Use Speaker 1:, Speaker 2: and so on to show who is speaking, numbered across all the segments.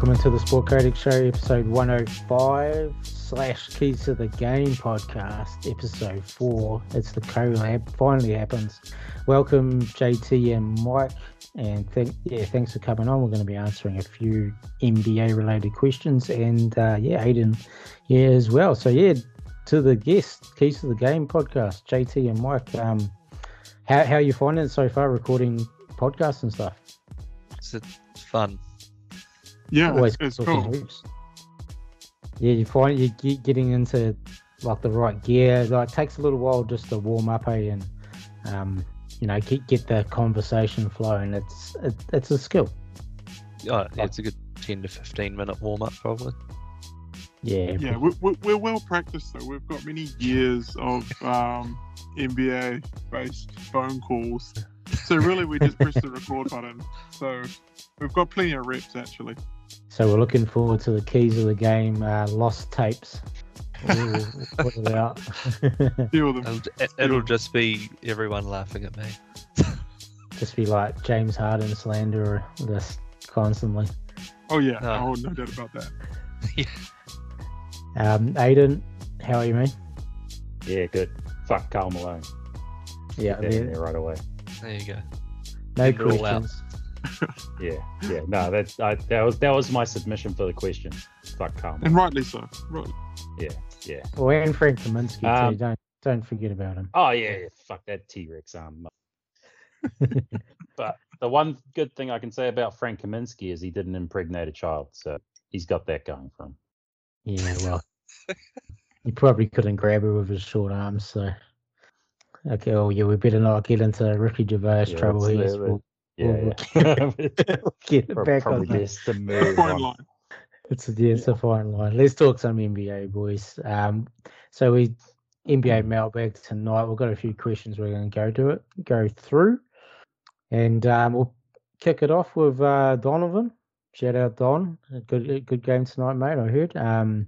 Speaker 1: welcome into the Sport Codec Show, episode 105 slash Keys to the Game podcast, episode 4. It's the collab, finally happens. Welcome, JT and Mike, and yeah, thanks for coming on. We're going to be answering a few NBA related questions, and uh, yeah, Aiden here as well. So, yeah, to the guest, Keys to the Game podcast, JT and Mike. Um, how, how are you finding it so far, recording podcasts and stuff?
Speaker 2: It's fun.
Speaker 3: Yeah,
Speaker 1: Always
Speaker 3: it's, it's cool.
Speaker 1: hoops. Yeah, you find you get getting into like the right gear. Like it takes a little while just to warm up, eh, and um, you know, get get the conversation flowing. It's it, it's a skill.
Speaker 2: Oh, yeah, it's a good 10 to 15 minute warm up, probably.
Speaker 1: Yeah,
Speaker 3: Yeah, we're, we're, we're well practiced though. We've got many years of um, NBA based phone calls. So really, we just press the record button. So we've got plenty of reps actually.
Speaker 1: So we're looking forward to the keys of the game, uh, lost tapes. We'll, we'll put it out.
Speaker 3: Deal with them.
Speaker 2: It'll, it- it'll just be everyone laughing at me.
Speaker 1: just be like James Harden slander this constantly.
Speaker 3: Oh yeah,
Speaker 2: No.
Speaker 3: oh no doubt about that. yeah.
Speaker 1: Um, Aiden, how are you, mate?
Speaker 4: Yeah, good. Fuck Karl Malone.
Speaker 1: Yeah,
Speaker 4: Get that in
Speaker 1: there-
Speaker 4: there right away.
Speaker 2: There you go.
Speaker 1: no
Speaker 2: Get it
Speaker 1: questions.
Speaker 4: Yeah, yeah. No, that's I, that was that was my submission for the question. Fuck Karl.
Speaker 3: And rightly so. Right.
Speaker 4: Yeah. Yeah.
Speaker 1: Well, and Frank Kaminsky
Speaker 4: Um,
Speaker 1: too. Don't don't forget about him.
Speaker 4: Oh yeah, yeah. Fuck that T Rex arm. but the one good thing I can say about Frank Kaminsky is he didn't impregnate a child, so he's got that going for him.
Speaker 1: Yeah, well, he probably couldn't grab her with his short arms. So, okay, well, yeah, we better not get into Ricky Gervais
Speaker 4: Yeah,
Speaker 1: trouble here.
Speaker 4: Let-
Speaker 1: so
Speaker 4: let-
Speaker 1: We'll,
Speaker 4: Yeah, yeah.
Speaker 1: get back on
Speaker 4: Probably
Speaker 1: that.
Speaker 4: best to move on.
Speaker 1: It's a, yeah, it's a fine line. Let's talk some NBA, boys. Um, so we NBA mailbag tonight. We've got a few questions we're going to go to it, go through, and um, we'll kick it off with uh, Donovan. Shout out Don. A good a good game tonight, mate. I heard. Um,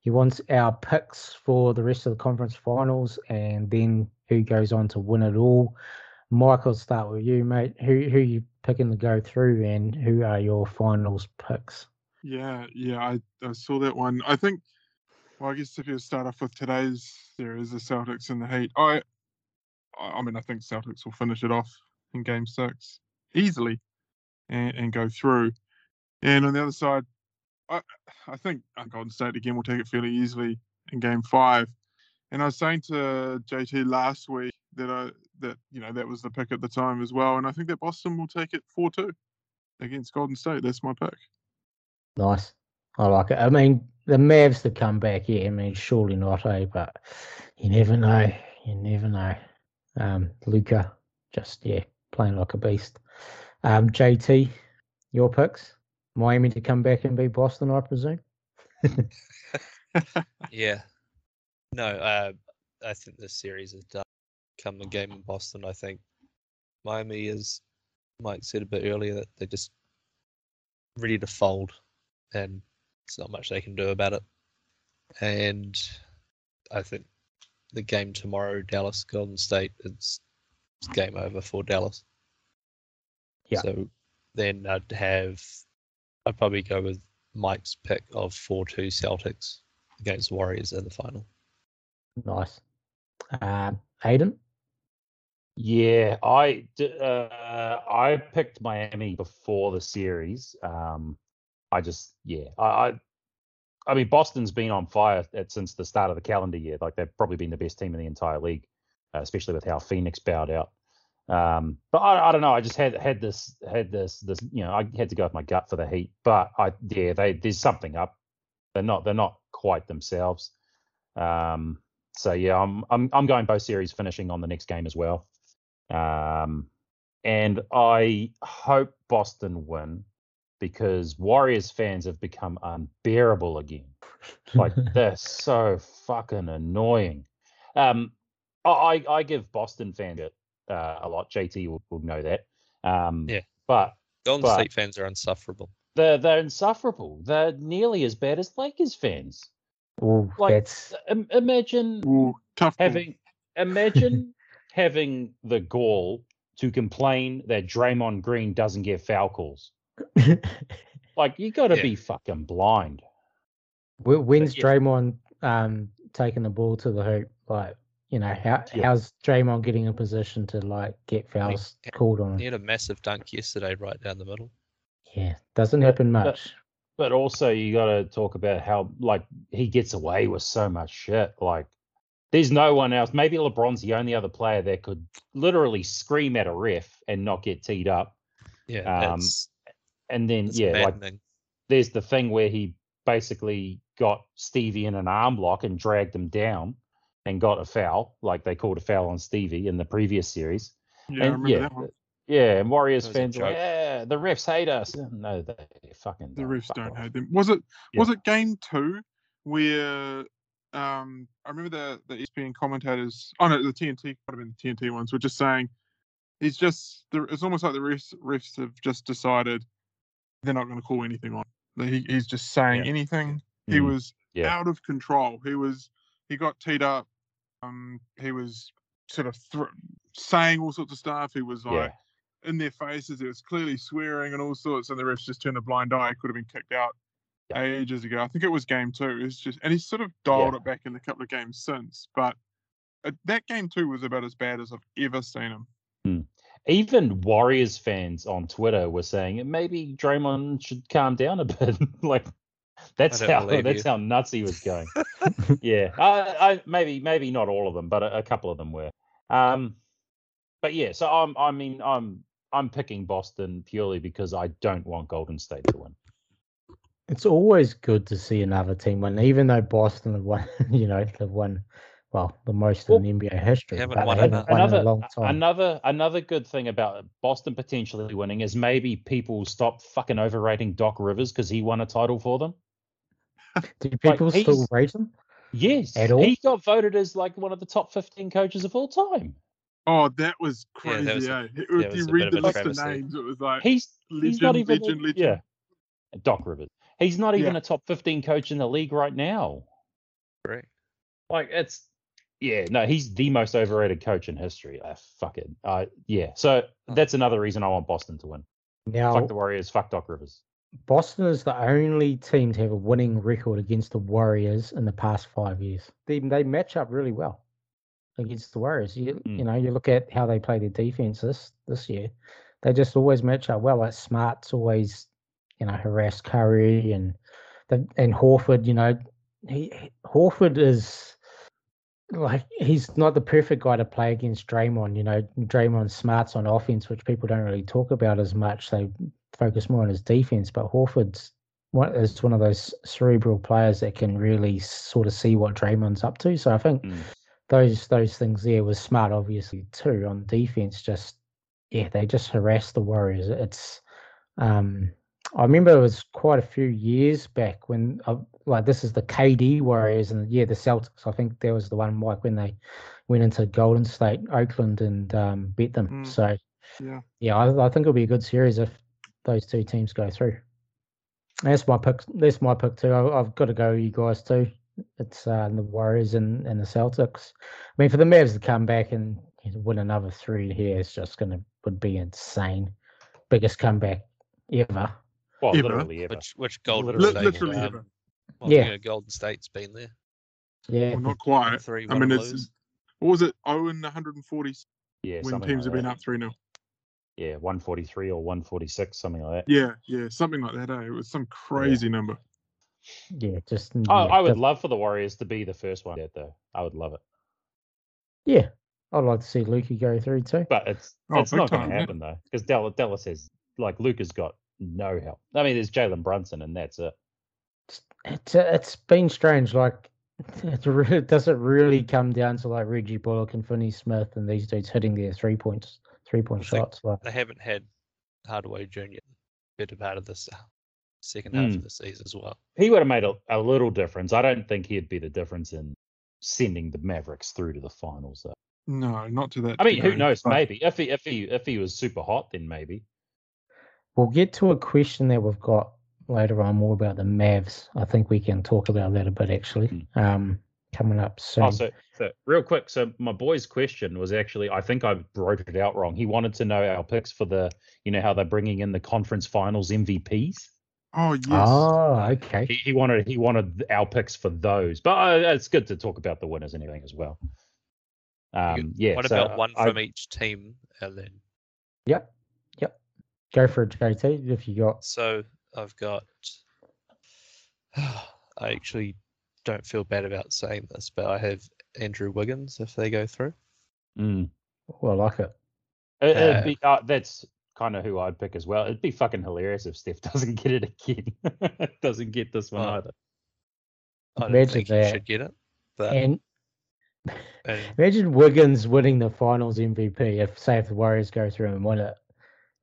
Speaker 1: he wants our picks for the rest of the conference finals, and then who goes on to win it all. I'll start with you, mate. Who who you picking to go through, and who are your finals picks?
Speaker 3: Yeah, yeah, I, I saw that one. I think, well, I guess if you start off with today's series, the Celtics and the Heat, I, I I mean, I think Celtics will finish it off in Game Six easily, and, and go through. And on the other side, I I think uh, Golden State again will take it fairly easily in Game Five. And I was saying to JT last week that I that you know that was the pick at the time as well, and I think that Boston will take it four two against Golden State. That's my pick.
Speaker 1: Nice. I like it. I mean, the Mavs to come back, yeah, I mean, surely not, eh? But you never know. You never know. Um, Luka, just, yeah, playing like a beast. Um, JT, your picks? Miami to come back and beat Boston, I presume?
Speaker 2: Yeah. No, uh, I think this series is done. The game in Boston, I think Miami is, Mike said a bit earlier, that they're just ready to fold and there's not much they can do about it. And I think the game tomorrow, Dallas Golden State, it's, it's game over for Dallas.
Speaker 1: Yeah.
Speaker 2: So then I'd have, I'd probably go with Mike's pick of 4 2 Celtics against Warriors in the final.
Speaker 1: Nice. Um, Aiden?
Speaker 4: Yeah, I uh, I picked Miami before the series. Um, I just yeah, I, I I mean Boston's been on fire at, since the start of the calendar year. Like they've probably been the best team in the entire league, uh, especially with how Phoenix bowed out. Um, but I, I don't know. I just had had this had this this you know I had to go with my gut for the Heat. But I yeah, they there's something up. They're not they're not quite themselves. Um, so yeah, I'm I'm I'm going both series finishing on the next game as well. Um, and I hope Boston win because Warriors fans have become unbearable again. Like they're so fucking annoying. Um, I I I give Boston fans it uh, a lot. JT will, will know that. Um,
Speaker 2: Yeah.
Speaker 4: But
Speaker 2: Golden
Speaker 4: But-
Speaker 2: State fans are insufferable.
Speaker 4: they're they're insufferable. They're nearly as bad as Lakers fans.
Speaker 1: Oh,
Speaker 4: Like,
Speaker 1: that's
Speaker 4: imagine
Speaker 3: Ooh, tough. call.
Speaker 4: having imagine having the gall to complain that Draymond Green doesn't get foul calls. Like you got to
Speaker 2: Yeah.
Speaker 4: be fucking blind.
Speaker 1: Wh- When's
Speaker 4: yeah.
Speaker 1: Draymond um taking the ball to the hoop? Like, you know, how
Speaker 4: Yeah.
Speaker 1: how's Draymond getting in position to like get fouls
Speaker 2: he-
Speaker 1: called on
Speaker 2: He had a massive dunk yesterday, right down the middle.
Speaker 1: Yeah, doesn't happen
Speaker 4: but-
Speaker 1: much.
Speaker 4: But also, you got to talk about how like he gets away with so much shit. Like, there's no one else. Maybe LeBron's the only other player that could literally scream at a ref and not get teed up.
Speaker 2: Yeah,
Speaker 4: Um, And then
Speaker 2: it's
Speaker 4: yeah, like there's the thing where he basically got Stevie in an arm lock and dragged him down and got a foul. Like they called a foul on Stevie in the previous series.
Speaker 3: Yeah, I
Speaker 4: and
Speaker 3: remember
Speaker 4: yeah,
Speaker 3: that one.
Speaker 4: yeah, and Warriors
Speaker 2: That was a
Speaker 4: fans, are like, yeah, the refs hate us. No, they fucking
Speaker 3: The refs
Speaker 4: Fuck
Speaker 3: don't
Speaker 4: off.
Speaker 3: hate them. Was it
Speaker 4: Yeah.
Speaker 3: was it game two where um I remember the the ESPN commentators oh no the TNT might have been the TNT ones were just saying he's just it's almost like the refs refs have just decided they're not going to call anything on. He, he's just saying
Speaker 4: Yeah.
Speaker 3: anything. He
Speaker 4: Mm,
Speaker 3: was
Speaker 4: yeah.
Speaker 3: out of control. He was he got teed up. Um, he was sort of thr saying all sorts of stuff. He was like
Speaker 4: Yeah.
Speaker 3: in their faces. It was clearly swearing and all sorts, and the refs just turned a blind eye. Could have been kicked out
Speaker 4: Yeah.
Speaker 3: ages ago. I think it was game two. It's just, and he's sort of dialed
Speaker 4: Yeah.
Speaker 3: it back in a couple of games since. But uh, that game two was about as bad as I've ever seen him.
Speaker 4: Even Warriors fans on Twitter were saying maybe Draymond should calm down a bit. like that's how that's
Speaker 2: you.
Speaker 4: how nuts he was going. yeah, I, I maybe maybe not all of them, but a, a couple of them were. Um, but yeah, so I'm I mean I'm I'm picking Boston purely because I don't want Golden State to win.
Speaker 1: It's always good to see another team win, even though Boston have won. You know, they've won well the most
Speaker 4: Well,
Speaker 1: in NBA history.
Speaker 2: haven't won
Speaker 1: they haven't
Speaker 2: enough.
Speaker 1: won in
Speaker 4: another
Speaker 1: a long time.
Speaker 4: another another good thing about Boston potentially winning is maybe people stop fucking overrating Doc Rivers because he won a title for them.
Speaker 1: Do people still rate him?
Speaker 4: Yes,
Speaker 1: At all?
Speaker 4: he got voted as like one of the top fifteen coaches of all time.
Speaker 3: Oh, that was
Speaker 2: Yeah,
Speaker 3: crazy.
Speaker 2: that was a-
Speaker 3: eh? If
Speaker 2: was
Speaker 3: you
Speaker 2: bit
Speaker 3: read
Speaker 2: of
Speaker 3: the
Speaker 2: a
Speaker 3: list of names, it was like
Speaker 4: He's he's not even
Speaker 3: legend, legend.
Speaker 4: yeah. Doc Rivers. He's not even
Speaker 3: Yeah.
Speaker 4: a top fifteen coach in the league right now.
Speaker 2: Correct.
Speaker 4: Like it's yeah, no, he's the most overrated coach in history. Uh, fuck it. Uh, yeah. So that's another reason I want Boston to win.
Speaker 1: Now,
Speaker 4: Fuck the Warriors. Fuck Doc Rivers.
Speaker 1: Boston is the only team to have a winning record against the Warriors in the past five years. They they match up really well against the Warriors. You
Speaker 4: Mm.
Speaker 1: you know you look at how they play their defense this this year. They just always match up well. Like Smart's always you know harassed Curry and the, and Horford. You know he he- Horford is like he's not the perfect guy to play against Draymond. You know Draymond smarts on offense, which people don't really talk about as much. They focus more on his defense, but Horford's one is one of those cerebral players that can really sort of see what Draymond's up to. So I think
Speaker 4: Mm.
Speaker 1: those those things there was smart, obviously too on defense. Just yeah, they just harass the Warriors. It's um, I remember it was quite a few years back when uh, like this is the KD Warriors and yeah the Celtics. I think there was the one like when they went into Golden State, Oakland, and um, beat them.
Speaker 3: Mm.
Speaker 1: So
Speaker 3: Yeah.
Speaker 1: yeah, I, I think it'll be a good series if those two teams go through. That's my pick. That's my pick too. I, I've got to go, you guys too. It's uh, the Warriors and, and the Celtics. I mean, for the Mavs to come back and you know, win another three here is just gonna would be insane. Biggest comeback ever.
Speaker 4: Well,
Speaker 3: Ever.
Speaker 4: literally ever.
Speaker 2: Which which Golden
Speaker 4: Literally.
Speaker 2: State?
Speaker 3: Literally
Speaker 2: um,
Speaker 3: ever.
Speaker 2: well,
Speaker 1: Yeah.
Speaker 2: you know, Golden State's been there.
Speaker 1: Yeah,
Speaker 3: Well, not quite.
Speaker 2: Three,
Speaker 3: I mean,
Speaker 2: and
Speaker 3: it's
Speaker 2: lose.
Speaker 3: what was it? Oh, and 140
Speaker 4: Yeah,
Speaker 3: when teams
Speaker 4: like
Speaker 3: have been
Speaker 4: that.
Speaker 3: up three 0
Speaker 4: Yeah, 143 or 146, something like that.
Speaker 3: Yeah, yeah, something like that. Eh? It was some crazy number.
Speaker 1: yeah, just
Speaker 4: I,
Speaker 1: yeah,
Speaker 4: Oh, I would
Speaker 1: just-
Speaker 4: love for the Warriors to be the first one yet, though. I would love it,
Speaker 1: yeah. I'd like to see Lukey go through too.
Speaker 4: but it's
Speaker 3: Oh,
Speaker 4: it's not going to happen though, because Dallas, Dallas has like Luka's got no help. I mean, there's Jalen Brunson, and that's it.
Speaker 1: It's it's, uh, it's been strange. Like it really doesn't really come down to like Reggie Bullock and Finney Smith and these dudes hitting their three points, three point
Speaker 2: I
Speaker 1: shots. Like
Speaker 2: They haven't had Hardaway Jr. better part of this uh, second half
Speaker 4: Mm.
Speaker 2: of the season as well.
Speaker 4: He would have made a, a little difference. I don't think he'd be the difference in sending the Mavericks through to the finals, though.
Speaker 3: No, not to that.
Speaker 4: I mean, who knows?
Speaker 3: but-
Speaker 4: Maybe if he if he if he was super hot, then maybe.
Speaker 1: We'll get to a question that we've got later on more about the Mavs. I think we can talk about that a bit actually. Um, coming up soon.
Speaker 4: Oh, so, so real quick. So my boy's question was actually, I think I wrote it out wrong. He wanted to know our picks for the, you know, how they're bringing in the conference finals MVPs.
Speaker 3: Oh yes.
Speaker 1: Oh, okay.
Speaker 4: He, he wanted he wanted our picks for those, but uh, it's good to talk about the winners and everything as well. Um, yeah.
Speaker 2: what
Speaker 4: so
Speaker 2: about one
Speaker 4: I-
Speaker 2: from each team, and then
Speaker 1: Yep. Yep. Go for it, JT, if you got.
Speaker 2: so I've got. I actually don't feel bad about saying this, but I have Andrew Wiggins if they go through.
Speaker 4: Mm.
Speaker 1: Oh, I like it.
Speaker 4: It- it'd be- uh, that's kind of who I'd pick as well. It'd be fucking hilarious if Steph doesn't get it again. doesn't get this one either.
Speaker 2: I don't
Speaker 1: Imagine
Speaker 2: think
Speaker 1: that.
Speaker 2: he should get it, but
Speaker 1: And
Speaker 2: and
Speaker 1: imagine Wiggins winning the finals MVP if, say, if the Warriors go through and win it.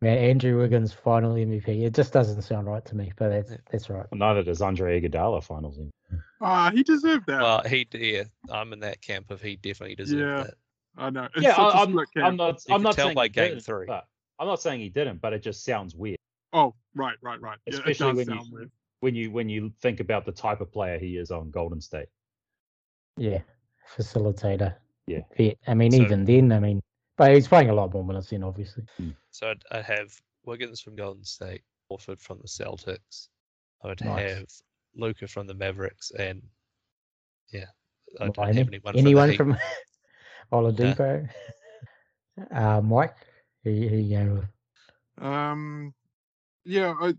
Speaker 1: Man, Andrew Wiggins final MVP. It just doesn't sound right to me, but that's
Speaker 2: Yeah.
Speaker 1: that's right.
Speaker 4: Well, neither does Andre Iguodala finals. In.
Speaker 3: Ah, he deserved that.
Speaker 2: well, he yeah, I'm in that camp of he definitely deserved
Speaker 3: Yeah.
Speaker 2: that.
Speaker 3: I know. It's
Speaker 4: Yeah,
Speaker 3: such a
Speaker 4: I, I'm,
Speaker 3: split
Speaker 4: I'm not.
Speaker 2: You
Speaker 4: I'm not
Speaker 2: tell
Speaker 4: saying
Speaker 2: by
Speaker 4: he
Speaker 2: game
Speaker 4: didn't,
Speaker 2: three.
Speaker 4: but I'm not saying he didn't, but it just sounds weird
Speaker 3: Oh, right, right, right.
Speaker 4: Especially
Speaker 3: does
Speaker 4: when you-
Speaker 3: weird.
Speaker 4: when you when you think about the type of player he is on Golden State.
Speaker 1: Yeah, facilitator.
Speaker 4: Yeah.
Speaker 1: Vet. I mean,
Speaker 2: So-
Speaker 1: even then, I mean, but he's playing a lot more minutes then, obviously.
Speaker 2: So I'd, I'd have Wiggins from Golden State, Horford from the Celtics. I would
Speaker 1: Nice.
Speaker 2: have Luka from the Mavericks, and yeah, I don't
Speaker 1: any-
Speaker 2: have anyone.
Speaker 1: anyone
Speaker 2: from, the
Speaker 1: from Oladipo. uh, Mike, who, who you going with?
Speaker 3: Um, yeah, I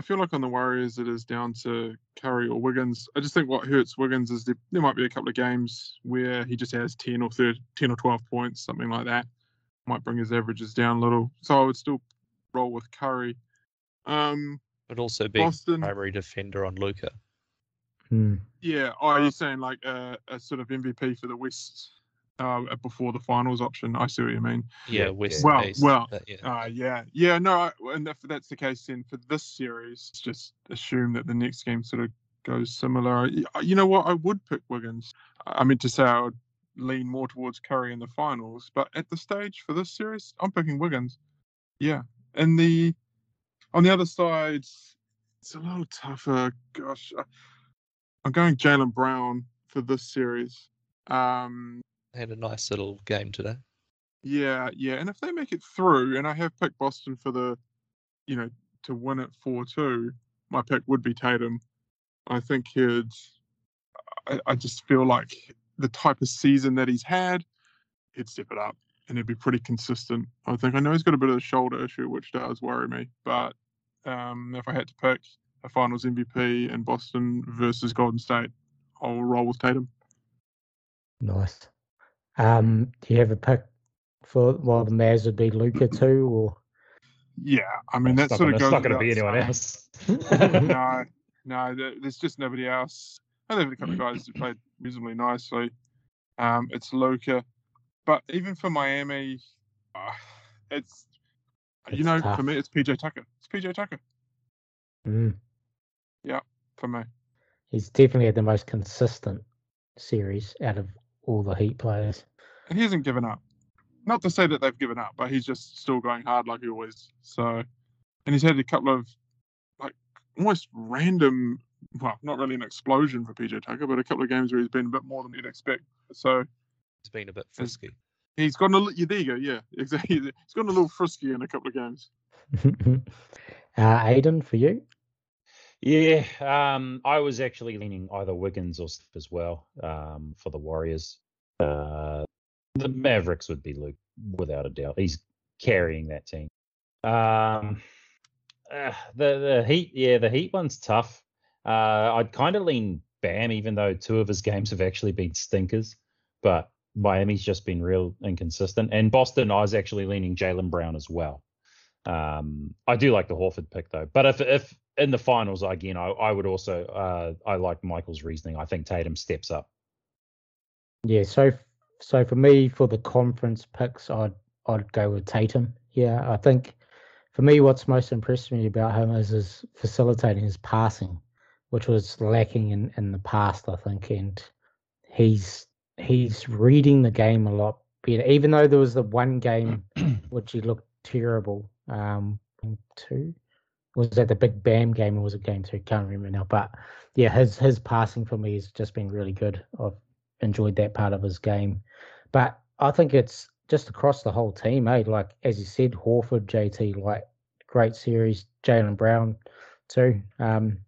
Speaker 3: I feel like on the Warriors it is down to Curry or Wiggins. I just think what hurts Wiggins is there, there might be a couple of games where he just has 10 or 30, 10 or 12 points, something like that. Might bring his averages down a little. So I would still roll with Curry. Um,
Speaker 2: would also be
Speaker 3: Boston.
Speaker 2: primary defender on Luka.
Speaker 1: Hmm.
Speaker 3: Yeah. Oh, are you saying like a, a sort of MVP for the West uh, before the finals option? I see what you mean.
Speaker 2: Yeah,
Speaker 4: Yeah,
Speaker 2: West
Speaker 3: Well,
Speaker 2: based,
Speaker 3: well,
Speaker 2: yeah.
Speaker 3: Uh, yeah, yeah, no, I, and if that's the case, then for this series, just assume that the next game sort of goes similar. You know what? I would pick Wiggins. I meant to say I would lean more towards Curry in the finals, but at the stage for this series, I'm picking Wiggins. Yeah, and the on the other side, it's a little tougher. Gosh, I- I'm going Jaylen Brown for this series. Um,
Speaker 2: had a nice little game today.
Speaker 3: yeah, yeah. And if they make it through, and I have picked Boston for the, you know, to win it 4 2, my pick would be Tatum. I think he'd, I, I just feel like the type of season that he's had, he'd step it up and he'd be pretty consistent. I think. I know he's got a bit of a shoulder issue, which does worry me. But um, if I had to pick a finals MVP in Boston versus Golden State, I'll roll with Tatum.
Speaker 1: Nice. Um, do you have a pick for well the Mavs would be Luka too, or
Speaker 3: Yeah, I mean, that's
Speaker 4: not
Speaker 3: sort
Speaker 4: gonna,
Speaker 3: of
Speaker 4: it's
Speaker 3: goes
Speaker 4: not going to be anyone
Speaker 3: saying.
Speaker 4: else.
Speaker 3: no, no, there's just nobody else. I think a couple of guys who played reasonably nicely. Um, it's Luka, but even for Miami, uh, it's you know
Speaker 1: tough.
Speaker 3: for me it's PJ Tucker. It's PJ Tucker
Speaker 1: Mm.
Speaker 3: for me.
Speaker 1: he's definitely had the most consistent series out of all the Heat players.
Speaker 3: And he hasn't given up. Not to say that they've given up, but he's just still going hard like he always. So, and he's had a couple of like almost random, well, not really an explosion for PJ Tucker, but a couple of games where he's been a bit more than you'd expect. So
Speaker 2: It's been a bit frisky.
Speaker 3: he's gotten a little. Yeah, there you go. Yeah, exactly. He's gotten a little frisky in a couple of games.
Speaker 1: uh, Aiden, for you?
Speaker 4: Yeah, um, I was actually leaning either Wiggins or Steph as well um, for the Warriors. Uh, the Mavericks would be Luke, without a doubt. He's carrying that team. Um, uh, the the Heat, yeah, the Heat one's tough. Uh, I'd kind of lean Bam, even though two of his games have actually been stinkers. But Miami's just been real inconsistent. And Boston, I was actually leaning Jaylen Brown as well. Um, I do like the Horford pick though. But if if in the finals again, I, I would also uh, I like Michael's reasoning. I think Tatum steps up.
Speaker 1: Yeah, so so for me for the conference picks, I'd I'd go with Tatum. Yeah, I think for me, what's most impressed me about him is his facilitating his passing, which was lacking in in the past, I think, and he's he's reading the game a lot better. Even though there was the one game which he looked terrible. Um, two was that the Big Bam game or was it game two? Can't remember now. But yeah, his his passing for me has just been really good. I've enjoyed that part of his game. But I think it's just across the whole team, eh? Like as you said, Horford, JT, like great series. Jaylen Brown, too. Um,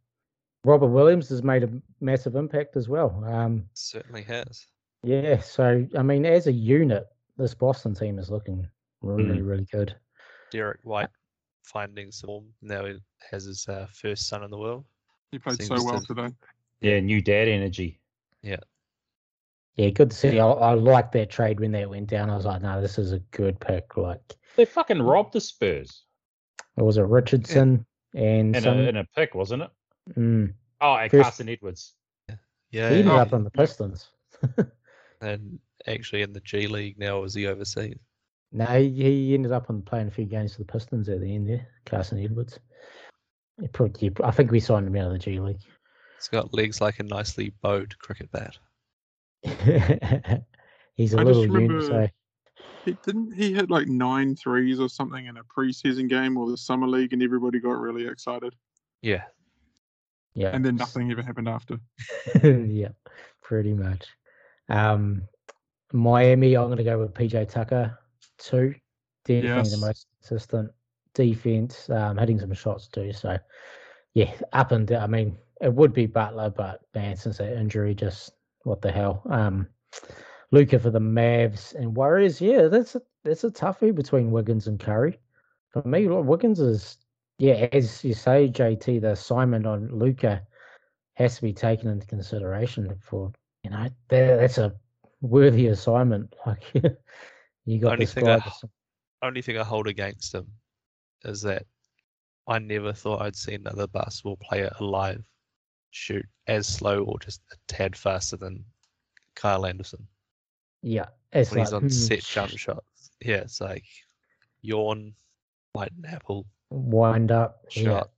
Speaker 1: Robert Williams has made a massive impact as well. Um,
Speaker 2: Certainly has.
Speaker 1: yeah, so I mean, as a unit, this Boston team is looking really, really good.
Speaker 2: Derrick White finding some form. Now he has his uh, first son in the world.
Speaker 3: He played so well
Speaker 2: to-
Speaker 3: today.
Speaker 4: Yeah, new dad energy.
Speaker 1: Yeah, good to see. I, I like that trade when that went down. I was like, no, this is a good pick. Like,
Speaker 4: They fucking robbed the Spurs
Speaker 1: it was a Richardson and
Speaker 4: in
Speaker 1: some.
Speaker 4: a in a pick, wasn't it?
Speaker 1: mm,
Speaker 4: Oh, and
Speaker 1: First-
Speaker 4: Carsen Edwards.
Speaker 2: Yeah,
Speaker 1: he ended
Speaker 3: Oh.
Speaker 1: up on the Pistons.
Speaker 2: and actually in the G League now as he overseas.
Speaker 1: No, he, he ended up on playing a few games for the Pistons at the end there, Carsen Edwards. He probably, I think we signed him out of the G League.
Speaker 2: He's got legs like a nicely bowed cricket bat.
Speaker 1: He's a
Speaker 3: I just
Speaker 1: little unit, so
Speaker 3: He didn't he hit like nine threes or something in a preseason game or the summer league, and everybody got really excited,
Speaker 2: Yeah,
Speaker 1: yeah.
Speaker 3: and then nothing ever happened after.
Speaker 1: yeah, pretty much. Um, Miami, I'm going to go with PJ Tucker too. Definitely the most consistent defense, um, hitting some shots too. So, yeah, up and down. I mean, it would be Butler, but man, since that injury, just what the hell. Um, Luka for the Mavs and Warriors. Yeah, that's a that's a toughie between Wiggins and Curry. For me, look, Wiggins is yeah, as you say, JT, the assignment on Luka has to be taken into consideration for you know that, that's a worthy assignment. Like you got
Speaker 2: Only thing. I- only thing I hold against him is that I never thought I'd see another basketball player alive shoot as slow or just a tad faster than Kyle Anderson
Speaker 1: Yeah, it's
Speaker 2: when
Speaker 1: like
Speaker 2: he's on
Speaker 1: hmm,
Speaker 2: set jump shots. Yeah, it's like yawn, white an apple
Speaker 1: wind up. Yeah,
Speaker 2: shot.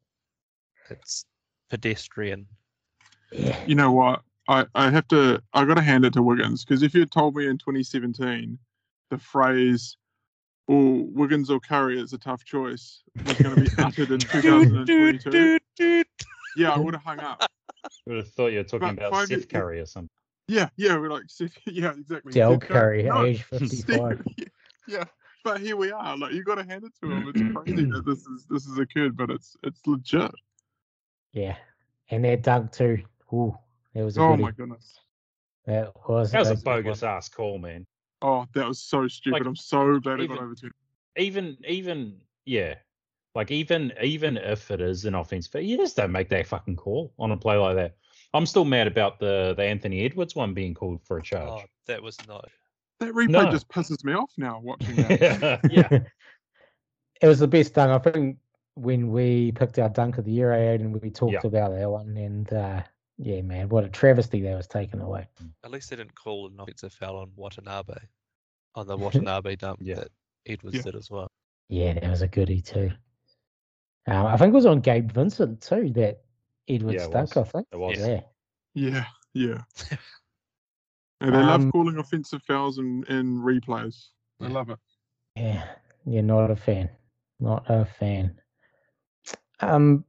Speaker 2: It's pedestrian.
Speaker 1: yeah,
Speaker 3: You know what? I, I have to I got to hand it to Wiggins because if you had told me in 2017 the phrase "Oh, Wiggins or Curry is a tough choice" was going to be uttered in 2022, yeah, I would have hung up.
Speaker 4: Would have thought you were talking
Speaker 3: About
Speaker 4: about
Speaker 3: five
Speaker 4: Seth Curry or something.
Speaker 3: Yeah, yeah, we're like, Sith. yeah, exactly.
Speaker 1: Dell
Speaker 3: Steph
Speaker 1: Curry,
Speaker 3: No,
Speaker 1: age
Speaker 3: Steph-
Speaker 1: fifty-five.
Speaker 3: yeah, but here we are. Like you got to hand it to him. It's crazy that this is this has occurred, but it's it's legit.
Speaker 1: Yeah, and that dunk too. Ooh, that was a
Speaker 3: Oh
Speaker 1: goodie.
Speaker 3: my goodness.
Speaker 1: That was
Speaker 4: That was a bogus
Speaker 1: one.
Speaker 4: ass call, man.
Speaker 3: Oh, that was so stupid.
Speaker 4: Like,
Speaker 3: I'm so glad it got
Speaker 4: even-
Speaker 3: overturned.
Speaker 4: Even even yeah. Like even even if it is an offense, but you just don't make that fucking call on a play like that. I'm still mad about the the Anthony Edwards one being called for a
Speaker 2: Oh,
Speaker 4: charge.
Speaker 2: that was not.
Speaker 3: That replay
Speaker 4: No.
Speaker 3: just pisses me off now watching that.
Speaker 4: yeah.
Speaker 1: it was the best dunk. I think when we picked our dunk of the year, eh, and we talked
Speaker 4: Yeah.
Speaker 1: about that one, and uh, yeah, man, what a travesty that was taken away.
Speaker 2: At least they didn't call an offensive foul on Watanabe, on the Watanabe dump
Speaker 4: Yeah.
Speaker 2: that Edwards
Speaker 3: Yeah.
Speaker 2: did as well.
Speaker 1: Yeah, that was a goodie too. Um, I think it was on Gabe Vincent too. That Edwards
Speaker 4: Yeah, it
Speaker 1: dunk.
Speaker 4: was.
Speaker 1: I think.
Speaker 4: It was.
Speaker 1: Yeah.
Speaker 3: Yeah, yeah. And they love
Speaker 1: Um,
Speaker 3: calling offensive fouls and, in replays.
Speaker 2: They
Speaker 3: love it.
Speaker 1: Yeah, yeah, not a fan. Not a fan. Um,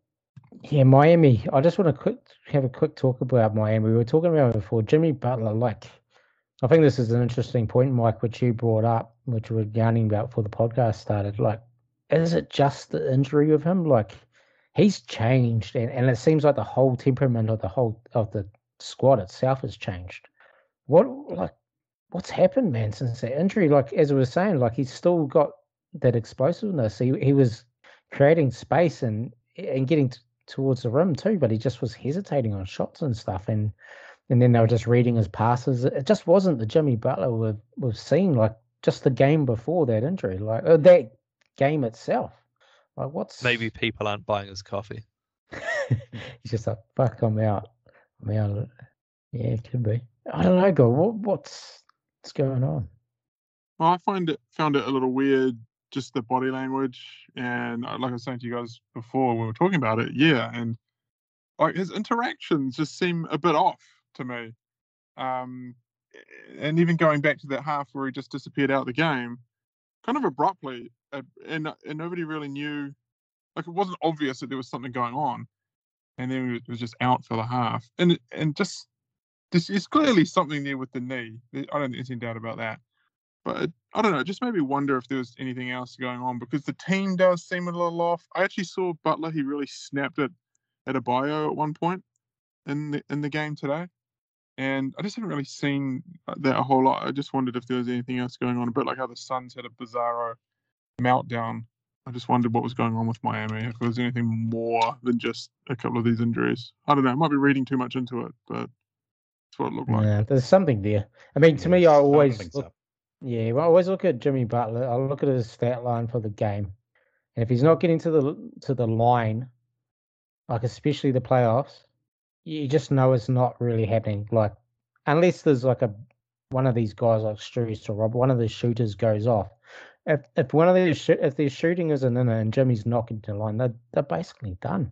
Speaker 1: yeah, Miami. I just want to quick have a quick talk about Miami. We were talking about it before. Jimmy Butler, like, I think this is an interesting point, Mike, which you brought up, which we were yarning about before the podcast started. Like, is it just the injury of him? Like, he's changed, and, and it seems like the whole temperament of the whole of the squad itself has changed. What like what's happened, man, since that injury? Like as I was saying, like he's still got that explosiveness. He he was creating space and and getting t- towards the rim too, but he just was hesitating on shots and stuff. And and then they were just reading his passes. It just wasn't the Jimmy Butler we've we've seen like just the game before that injury, like uh, that game itself. Like what's
Speaker 2: Maybe people aren't buying his coffee.
Speaker 1: he's just like fuck, I'm out. I'm out of it. Yeah, it could be. I don't know, God. What what's what's going on?
Speaker 3: Well, I find it found it a little weird, just the body language, and uh, like I was saying to you guys before we were talking about it, yeah, and like his interactions just seem a bit off to me. Um, and even going back to that half where he just disappeared out of the game, kind of abruptly, and and nobody really knew, like it wasn't obvious that there was something going on, and then it was just out for the half, and and just this is clearly something there with the knee. I don't think there's any doubt about that but I don't know. Just made me wonder if there was anything else going on because the team does seem a little off. I actually saw Butler; he really snapped it Adebayo at one point in the in the game today, and I just haven't really seen uh, that a whole lot. I just wondered if there was anything else going on, a bit like how the Suns had a bizarro meltdown. I just wondered what was going on with Miami. If there was anything more than just a couple of these injuries. I don't know. I might be reading too much into it, but that's what it looked like.
Speaker 1: Yeah, there's something there. I mean, to
Speaker 4: Yeah,
Speaker 1: me, I always
Speaker 4: something's
Speaker 1: look,
Speaker 4: up.
Speaker 1: yeah, well, I always look at Jimmy Butler. I look at his stat line for the game, and if he's not getting to the to the line, like especially the playoffs, you just know it's not really happening. Like unless there's like a one of these guys like Strus or Rob, one of the shooters goes off. If if one of these shoo- if their shooting isn't in it and Jimmy's knocking to the line, they're they're basically done.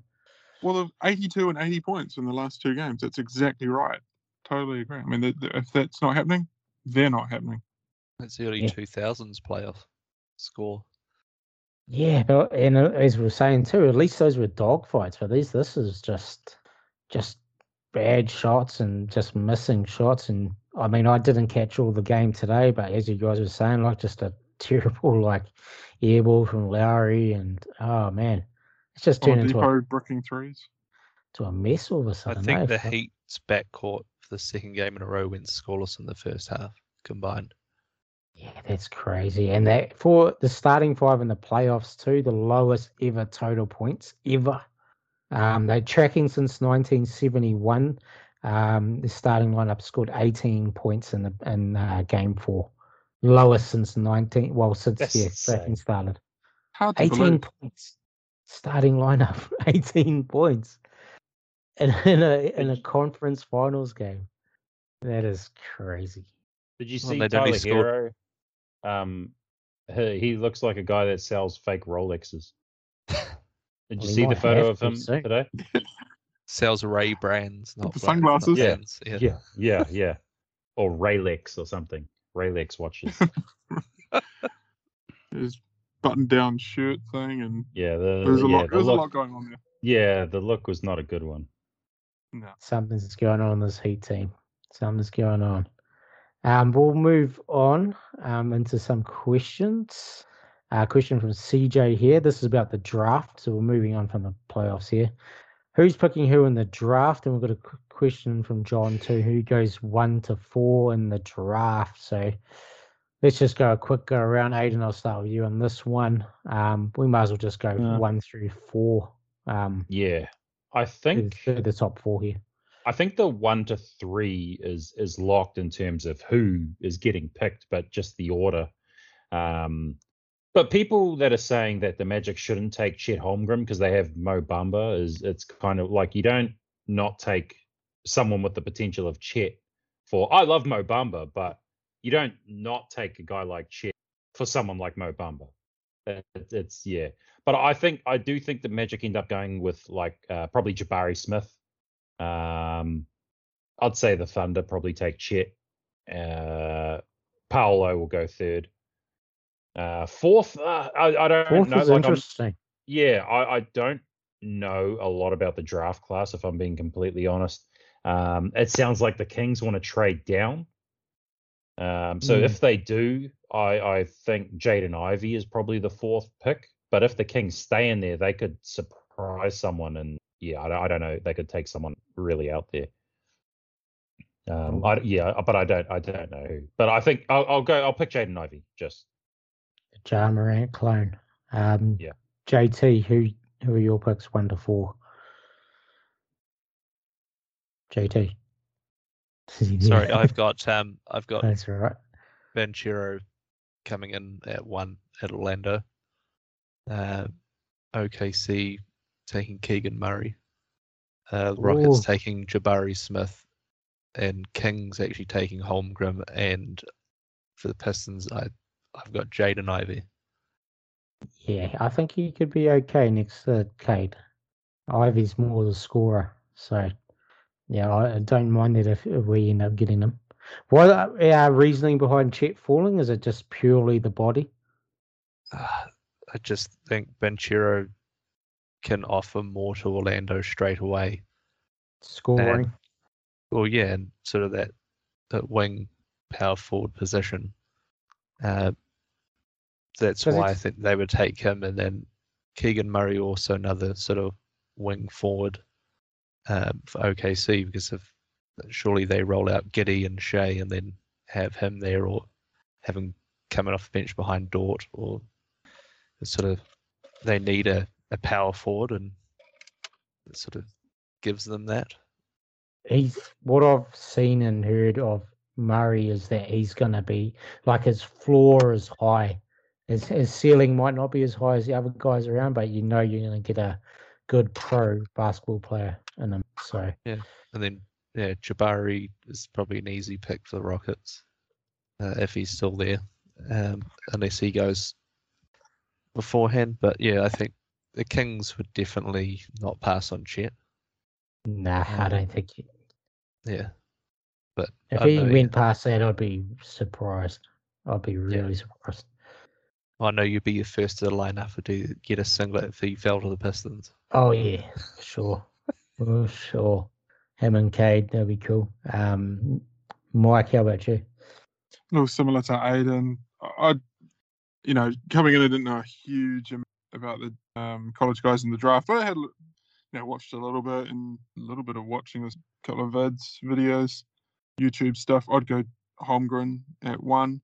Speaker 3: Well, they've 82 and 80 points in the last two games. That's exactly right. Totally agree. I mean, th- th- if that's not happening, they're not happening.
Speaker 2: That's the early
Speaker 1: Yeah.
Speaker 2: 2000s playoff score.
Speaker 1: Yeah, but and uh, as we are saying too, at least those were dogfights. But these, this is just, just bad shots and just missing shots. And I mean, I didn't catch all the game today, but as you guys were saying, like just a terrible like airball from Lowry, and oh man, it's just turned into a,
Speaker 3: Oladipo bricking threes.
Speaker 1: to a mess all of a sudden.
Speaker 2: I think
Speaker 1: eh?
Speaker 2: the Heat's backcourt for the second game in a row went scoreless in the first half combined.
Speaker 1: Yeah, that's crazy. And that for the starting five in the playoffs too, the lowest ever total points ever. Um, they're tracking since 1971. Um, the starting lineup scored 18 points in the in uh, game four, lowest since 19. Well, since
Speaker 4: That's
Speaker 1: yeah,
Speaker 4: insane.
Speaker 1: tracking started.
Speaker 3: Hard to
Speaker 1: 18
Speaker 3: believe.
Speaker 1: points. Starting lineup, 18 points. And in a in a conference finals game. That is crazy.
Speaker 4: Did you see
Speaker 2: they'd
Speaker 4: Tyler Herro? Um, he, he looks like a guy that sells fake Rolexes. Did you
Speaker 1: Well, he
Speaker 4: see the photo of him
Speaker 1: soon.
Speaker 4: today?
Speaker 2: Sells Ray brands, not
Speaker 3: the sunglasses?
Speaker 4: Yeah.
Speaker 2: brands, Yeah.
Speaker 4: Yeah, yeah, yeah. Or Raylex or something. Raylex watches.
Speaker 3: His button down shirt thing, and
Speaker 4: Yeah, the
Speaker 3: there's a
Speaker 4: yeah,
Speaker 3: lot.
Speaker 4: the
Speaker 3: There's a lot going on there.
Speaker 4: yeah, the look was not a good one.
Speaker 3: No.
Speaker 1: something's going on in this Heat team. Something's going on. Um, we'll move on um, into some questions. Uh, question from CJ here. This is about the draft. So we're moving on from the playoffs here. Who's picking who in the draft? And we've got a qu- question from John too. Who goes one to four in the draft? So let's just go a quick go around. Aiden, I'll start with you on this one. Um, we might as well just go
Speaker 4: Uh,
Speaker 1: one through four. Um,
Speaker 4: Yeah, I think
Speaker 1: through the top four here.
Speaker 4: I think the one to three is is locked in terms of who is getting picked, but just the order. Um, but people that are saying that the Magic shouldn't take Chet Holmgren because they have Mo Bamba is it's kind of like you don't not take someone with the potential of Chet for. I love Mo Bamba, but you don't not take a guy like Chet for someone like Mo Bamba. It- It's yeah, but I think I do think that Magic end up going with like uh, probably Jabari Smith. Um, I'd say the Thunder probably take Chet. Uh, Paolo will go third. Uh, fourth, uh, I, I don't
Speaker 1: Fourth
Speaker 4: know.
Speaker 1: is
Speaker 4: like, I'm-
Speaker 1: interesting.
Speaker 4: yeah, I, I don't know a lot about the draft class, if I'm being completely honest. Um, it sounds like the Kings want to trade down. Um, so
Speaker 1: Mm.
Speaker 4: if they do, I, I think Jaden Ivey is probably the fourth pick. But if the Kings stay in there, they could surprise someone, and yeah, I, don't- I don't know, they could take someone really out there. Um, I, yeah, but I don't, I don't know who. But I think I'll, I'll go. I'll pick Jaden Ivey. Just
Speaker 1: Ja Morant clone. Um,
Speaker 4: Yeah.
Speaker 1: JT, who who are your picks one to four? JT.
Speaker 2: Sorry, I've got um, I've got
Speaker 1: That's all right.
Speaker 2: Banchero coming in at one at Orlando. Uh, OKC taking Keegan Murray. Uh, Rockets
Speaker 1: Ooh.
Speaker 2: taking Jabari Smith, and Kings actually taking Holmgren. And for the Pistons, I I've got Jaden Ivey.
Speaker 1: Yeah, I think he could be okay next to Cade. Ivey's more the scorer, so yeah, I don't mind it if, if we end up getting him. What are our reasoning behind Chet falling? Is it just purely the body?
Speaker 2: Uh, I just think Banchero can offer more to Orlando straight away.
Speaker 1: Scoring.
Speaker 2: Well, yeah, and sort of that that wing power forward position. Uh, that's
Speaker 1: 'Cause
Speaker 2: why I think they would take him, and then Keegan Murray also another sort of wing forward. Um, for OKC because of surely they roll out Giddey and Shai and then have him there or have him coming off the bench behind Dort or sort of they need a, a power forward and it sort of gives them that.
Speaker 1: He's what I've seen and heard of Murray is that he's going to be like his floor is high. His, his ceiling might not be as high as the other guys around, but you know you're going to get a good pro basketball player So
Speaker 2: And then yeah, Jabari is probably an easy pick for the Rockets uh, if he's still there, um, unless he goes beforehand. But yeah, I think the Kings would definitely not pass on Chet.
Speaker 1: nah, I
Speaker 2: Um,
Speaker 1: don't think. He,
Speaker 2: Yeah, but
Speaker 1: if he
Speaker 2: know,
Speaker 1: went past that, I'd be surprised. I'd be really surprised.
Speaker 2: I know you'd be the first to line up to get a singlet if he fell to the Pistons.
Speaker 1: Oh yeah, sure, oh, sure. Him and Cade, that'd be cool. Um, Mike, how about you?
Speaker 3: a little similar to Aiden. I- you know, coming in, I didn't know a huge amount about the um, college guys in the draft, but I had, you know, watched a little bit and a little bit of watching a couple of vids, videos, YouTube stuff. I'd go Holmgren at one,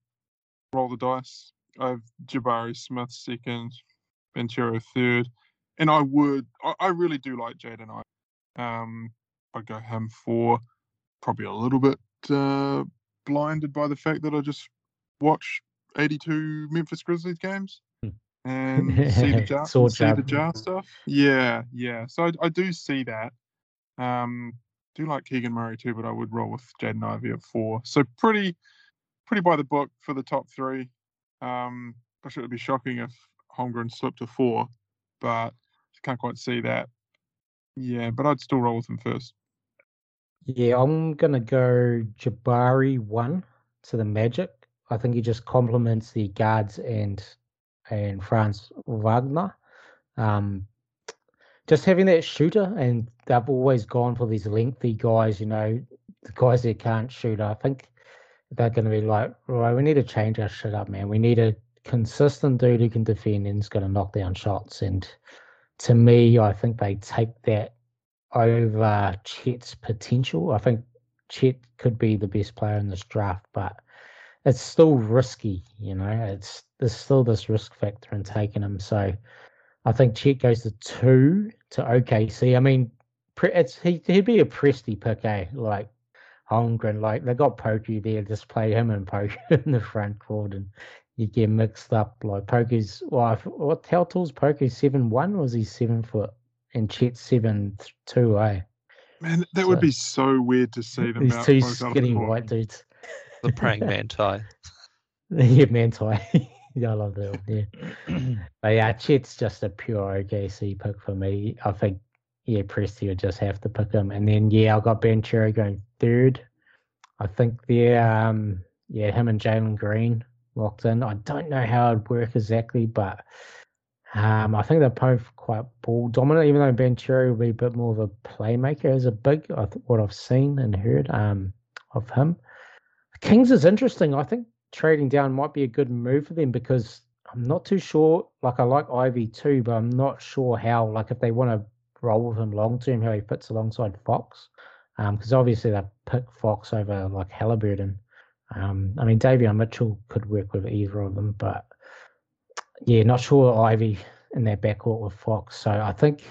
Speaker 3: roll the dice. I have Jabari Smith second, Ventura third, and I would, I, I really do like Jaden I. Um, I'd go him four, probably a little bit uh, blinded by the fact that I just watch 82 Memphis Grizzlies games
Speaker 1: Hmm.
Speaker 3: and see the jar, see the jar stuff. Yeah, yeah. So I, I do see that. Um, do like Keegan Murray too, but I would roll with Jaden Ivey at four. So pretty, pretty by the book for the top three. Um, I should it would be shocking if Holmgren slipped to four, but I can't quite see that. Yeah, but I'd still roll with him first.
Speaker 1: Yeah, I'm gonna go Jabari one to the Magic. I think he just complements the guards and and Franz Wagner. Um, just having that shooter, and they've always gone for these lengthy guys. You know, the guys that can't shoot. I think they're going to be like, right, we need to change our shit up, man. We need a consistent dude who can defend and is going to knock down shots. And to me, I think they take that over Chet's potential. I think Chet could be the best player in this draft, but it's still risky, you know. It's there's still this risk factor in taking him. So I think Chet goes to two to OKC. I mean, it's he he'd be a Presti pick, eh? Like Holmgren, like they got Pokey there, just play him and Pokey in the front court, and you get mixed up. Like Pokey's, well, I f- what how tall's Pokey? Seven one? Was he seven foot? And Chet's seven th- two, eh?
Speaker 3: Man, that would be so weird to see them
Speaker 1: These
Speaker 3: out
Speaker 1: two
Speaker 3: both out of the
Speaker 1: skinny white dudes.
Speaker 2: The praying manti.
Speaker 1: yeah, Manti. yeah, I love that. one, Yeah. but yeah, Chet's just a pure OKC pick for me. I think, yeah, Presti would just have to pick him. And then, yeah, I got Banchero going third. I think they're, um, yeah, him and Jalen Green locked in. I don't know how it'd work exactly, but um, I think they're both quite ball dominant, even though Banchero will be a bit more of a playmaker as a big, what I've seen and heard um, of him. Kings is interesting. I think trading down might be a good move for them because I'm not too sure. Like I like Ivey too, but I'm not sure how. Like if they want to roll with him long term, how he fits alongside Fox. Because obviously they pick Fox over like Halliburton. Um, I mean Davion Mitchell could work with either of them, but yeah, not sure Ivey in their backcourt with Fox. So I think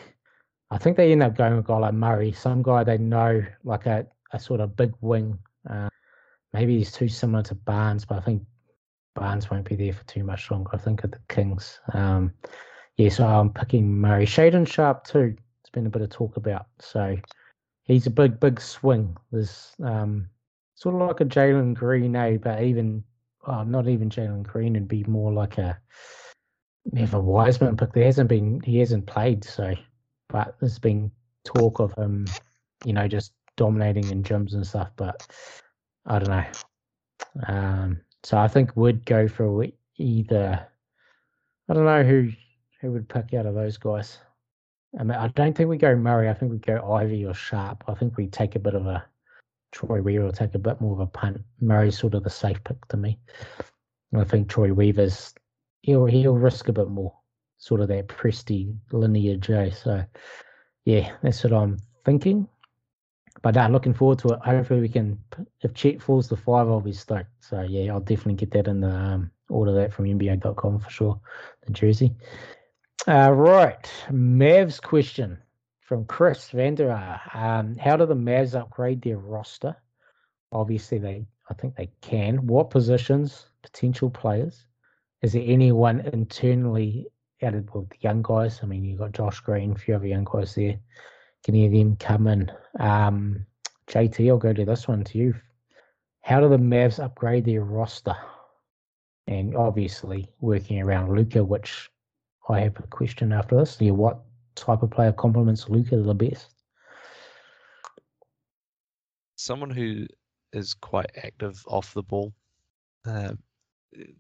Speaker 1: I think they end up going with a guy like Murray, some guy they know, like a, a sort of big wing. Uh, maybe he's too similar to Barnes, but I think Barnes won't be there for too much longer. I think at the Kings. Um, yeah, so I'm picking Murray. Shaedon Sharpe too. It's been a bit of talk about. So he's a big, big swing. There's um, sort of like a Jalen Green, eh? But even, well, not even Jalen Green, it'd be more like a Evan Wiseman pick. There hasn't been, he hasn't played, so, but there's been talk of him, you know, just dominating in gyms and stuff. But I don't know. Um, so I think would go for either. I don't know who who would pick out of those guys. I mean, I don't think we go Murray. I think we go Ivey or Sharpe. I think we take a bit of a Troy Weaver will take a bit more of a punt. Murray's sort of the safe pick to me. And I think Troy Weaver's he'll he'll risk a bit more, sort of that Presti lineage. Eh? So yeah, that's what I'm thinking. but uh, looking forward to it. Hopefully, we can. If Chet falls to five, I'll be stoked. So yeah, I'll definitely get that in the um, order that from NBA.com for sure. The jersey. Uh, right, Mavs question from Chris Vander. Um, how do the Mavs upgrade their roster? Obviously, they. I think they can. What positions? Potential players. Is there anyone internally added with the young guys? I mean, you've got Josh Green, a few other young guys there. Can any of them come in? Um, JT, I'll go to this one to you. How do the Mavs upgrade their roster? And obviously working around Luka, which I have a question after this. Yeah, what type of player complements Luka the best?
Speaker 2: Someone who is quite active off the ball. Uh,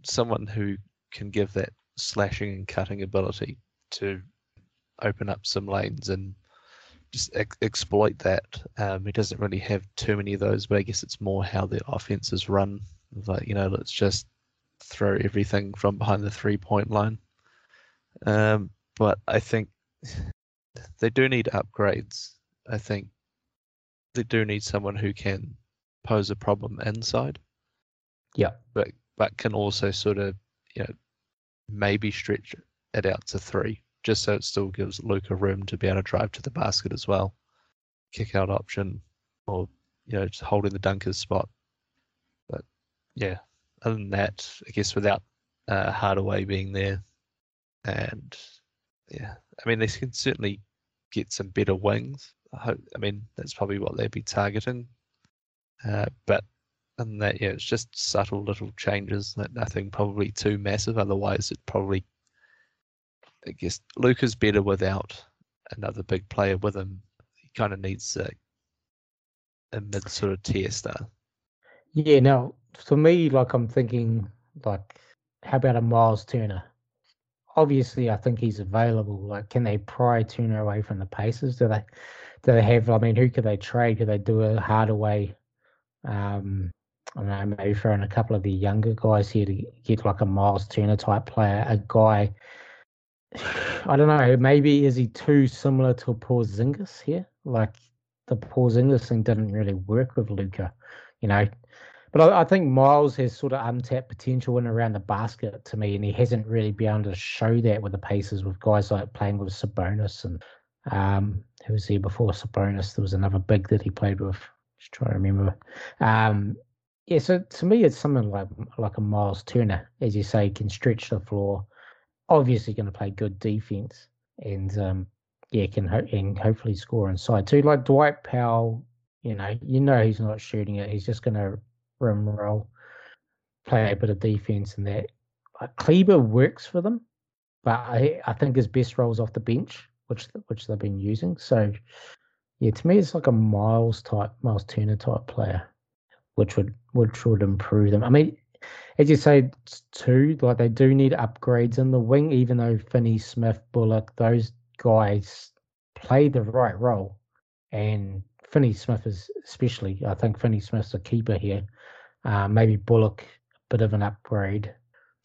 Speaker 2: someone who can give that slashing and cutting ability to open up some lanes and just ex- exploit that. Um, he doesn't really have too many of those, but I guess it's more how the offense is run. Like you know, let's just throw everything from behind the three point line. Um, but I think they do need upgrades. I think they do need someone who can pose a problem inside.
Speaker 1: Yeah.
Speaker 2: But but can also sort of you know maybe stretch it out to three just so it still gives Luka room to be able to drive to the basket as well. Kick out option or you know just holding the dunker's spot. But yeah, other than that, I guess without uh, Hardaway being there, and yeah, I mean they can certainly get some better wings. I hope. I mean that's probably what they'd be targeting. Uh, but and that, yeah, it's just subtle little changes. That Nothing probably too massive. Otherwise, it probably I guess Luka's better without another big player with him. He kind of needs a, a mid sort of tier star.
Speaker 1: Yeah, now for me, like I'm thinking, like, how about a Miles Turner? Obviously, I think he's available. Like, can they pry Turner away from the Pacers? Do they? Do they have? I mean, who could they trade? Could they do a Hardaway? Um, I don't know, maybe throwing a couple of the younger guys here to get like a Miles Turner type player, a guy I don't know. Maybe is he too similar to a Porzingis here? Like the Paul Porzingis thing didn't really work with Luka. you know. But I, I, think Miles has sort of untapped potential in around the basket to me, and he hasn't really been able to show that with the Pacers with guys like playing with Sabonis and um, who was here before Sabonis. There was another big that he played with. Just trying to remember. Um, yeah, so to me, it's something like like a Miles Turner, as you say, can stretch the floor obviously going to play good defense and um, yeah, can ho- and hopefully score inside too. Like Dwight Powell, you know, you know he's not shooting it. He's just going to rim roll, play a bit of defense, and that. Like Kleber works for them, but I I think his best role is off the bench, which which they've been using. So yeah, to me, it's like a Miles type, Miles Turner type player, which would which would improve them. I mean, as you say, too, like they do need upgrades in the wing, even though Finney Smith, Bullock, those guys play the right role. And Finney Smith is especially, I think Finney Smith's a keeper here. Uh, maybe Bullock, a bit of an upgrade.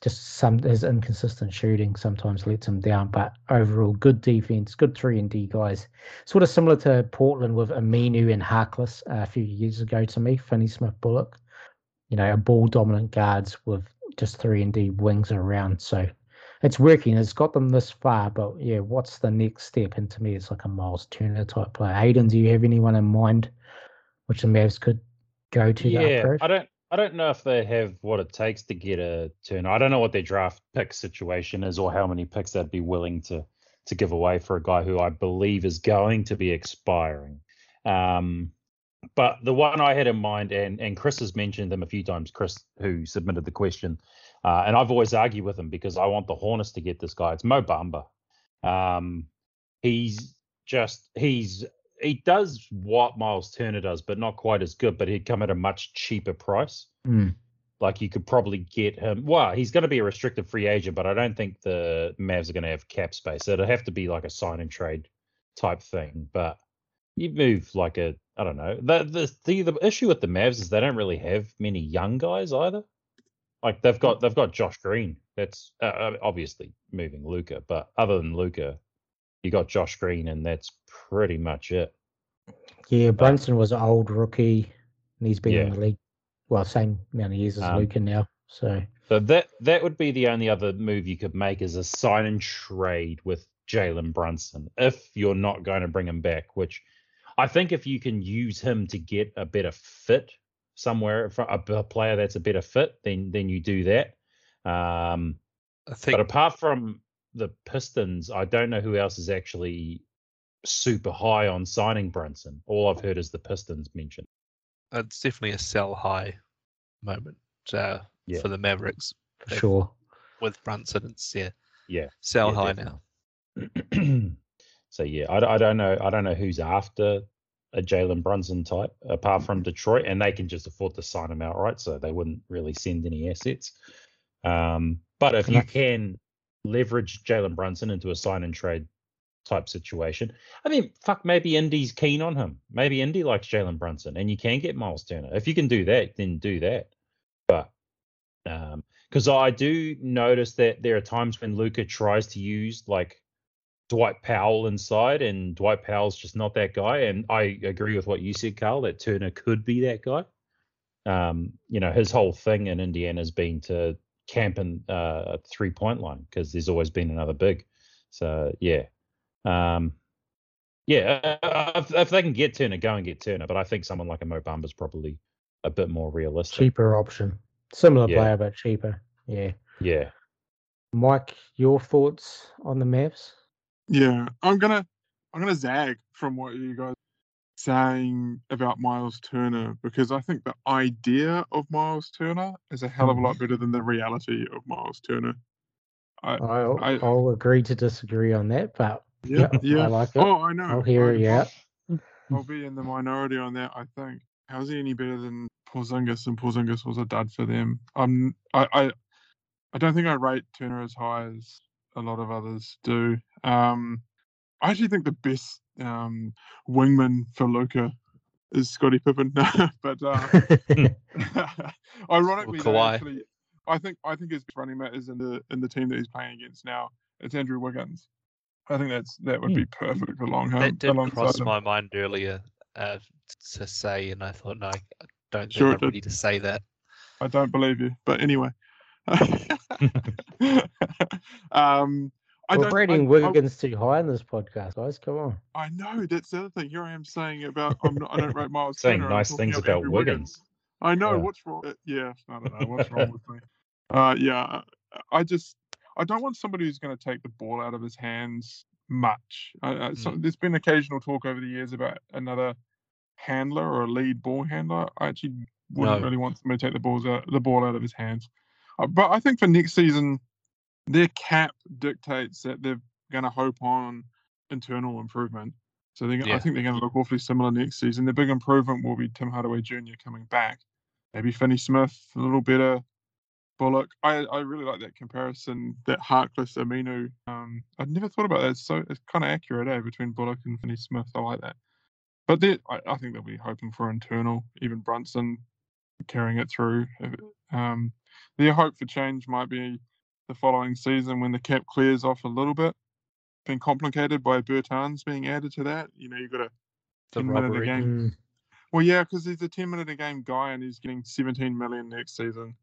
Speaker 1: Just some his inconsistent shooting sometimes lets him down, but overall good defense, good three and D guys. Sort of similar to Portland with Aminu and Harkless uh, a few years ago to me. Finney Smith, Bullock you know, a ball dominant guards with just three and D wings around. So it's working. It's got them this far, but yeah, what's the next step? And to me, it's like a Miles Turner type player. Hayden, do you have anyone in mind which the Mavs could go to?
Speaker 4: Yeah, I don't. I don't know if they have what it takes to get a turn. I don't know what their draft pick situation is or how many picks they'd be willing to to give away for a guy who I believe is going to be expiring. Um, but the one I had in mind, and and Chris has mentioned them a few times. Chris, who submitted the question, uh, and I've always argued with him because I want the Hornets to get this guy. It's Mo Bamba. Um, he's just he's he does what Miles Turner does, but not quite as good. But he'd come at a much cheaper price.
Speaker 1: Mm.
Speaker 4: Like you could probably get him. Well, he's going to be a restricted free agent, but I don't think the Mavs are going to have cap space. It'll have to be like a sign and trade type thing. But you move like a I don't know. The, the the the issue with the Mavs is they don't really have many young guys either. Like they've got they've got Josh Green. That's uh, obviously moving Luka, but other than Luka, you got Josh Green, and that's pretty much it.
Speaker 1: Yeah, Brunson was an old rookie, and he's been in the league well same amount of years as
Speaker 4: Um,
Speaker 1: Luka now. So
Speaker 4: So that that would be the only other move you could make is a sign and trade with Jalen Brunson if you're not going to bring him back. Which I think if you can use him to get a better fit somewhere, for a, a player that's a better fit, then then you do that. Um,
Speaker 2: I think
Speaker 4: but apart from the Pistons, I don't know who else is actually super high on signing Brunson. All I've heard is the Pistons mentioned.
Speaker 2: it's definitely a sell high moment uh,
Speaker 4: Yeah.
Speaker 2: for the Mavericks
Speaker 1: for sure.
Speaker 2: with Brunson. It's yeah,
Speaker 4: Yeah.
Speaker 2: sell
Speaker 4: Yeah,
Speaker 2: high
Speaker 4: definitely.
Speaker 2: now.
Speaker 4: so yeah, I don't know. I don't know who's after a Jalen Brunson type apart from Detroit, and they can just afford to sign him outright, so they wouldn't really send any assets. Um, but if you can leverage Jalen Brunson into a sign and trade type situation, I mean, fuck, maybe Indy's keen on him. Maybe Indy likes Jalen Brunson, and you can get Miles Turner. If you can do that, then do that. But um, because I do notice that there are times when Luka tries to use like Dwight Powell inside, and Dwight Powell's just not that guy. And I agree with what you said, Karl, that Turner could be that guy. Um, you know, his whole thing in Indiana's been to camp in uh, a three point line because there's always been another big. So yeah, um, yeah. uh, If, if they can get Turner, go and get Turner. But I think someone like a Mo Bamba is probably a bit more realistic.
Speaker 1: Cheaper option. Similar
Speaker 4: Yeah.
Speaker 1: player but cheaper. Yeah.
Speaker 4: Yeah.
Speaker 1: Mike, your thoughts on the Mavs?
Speaker 3: Yeah, I'm gonna I'm gonna zag from what you guys saying about Miles Turner because I think the idea of Miles Turner is a hell of a lot better than the reality of Miles Turner. I,
Speaker 1: I'll,
Speaker 3: I-
Speaker 1: I'll agree to disagree on that, but
Speaker 3: yeah,
Speaker 1: Yeah,
Speaker 3: yeah.
Speaker 1: I like it.
Speaker 3: Oh, I know.
Speaker 1: I'll hear
Speaker 3: I-
Speaker 1: you out.
Speaker 3: I'll be in the minority on that. I think. How's he any better than Porzingis? And Porzingis was a dud for them. Um, I, I, I don't think I rate Turner as high as a lot of others do. Um, I actually think the best um wingman for Luka is Scotty Pippen. but uh, ironically, they
Speaker 2: Kawhi.
Speaker 3: actually, I think I think his running mate is in the in the team that he's playing against now. It's Andrew Wiggins. I think that's that would
Speaker 4: Hmm.
Speaker 3: be perfect along him.
Speaker 2: That did
Speaker 3: alongside
Speaker 2: cross
Speaker 3: him.
Speaker 2: my mind earlier uh, to say, and I thought, no, I don't think
Speaker 3: Sure
Speaker 2: I'm
Speaker 3: did.
Speaker 2: ready to say that.
Speaker 3: I don't believe you. But anyway. um, I
Speaker 1: We're rating Wiggins too high in this podcast, guys. Come on.
Speaker 3: I, know that's the other thing. Here I am saying about I'm not, I don't rate Miles
Speaker 4: Saying
Speaker 3: Turner,
Speaker 4: nice things about
Speaker 3: Andrew
Speaker 4: Wiggins.
Speaker 3: I know
Speaker 4: Yeah.
Speaker 3: what's wrong. uh, Yeah, I don't know what's wrong with me. Uh, yeah, I just I don't want somebody who's going to take the ball out of his hands much. I, so, There's been occasional talk over the years about another handler or a lead ball handler. I actually wouldn't
Speaker 2: No.
Speaker 3: really want somebody to take the balls out the ball out of his hands. Uh, but I think for next season, their cap dictates that they're going to hope on internal improvement. So they're, I think they're going to look awfully similar next season. The big improvement will be Tim Hardaway Jr. coming back. Maybe Finney Smith a little better. Bullock. I, I really like that comparison that Harkless Aminu. Um, I'd never thought about that. It's so it's kind of accurate, eh, between Bullock and Finney Smith. I like that. But they, I, I think they'll be hoping for internal. Even Brunson carrying it through. Um, their hope for change might be the following season when the cap clears off a little bit. Been complicated by Bertans being added to that. You know, you've got a
Speaker 2: The
Speaker 3: 10 minute a game.
Speaker 1: Mm,
Speaker 3: Well, yeah, because he's a 10 minute a game guy and he's getting 17 million next season.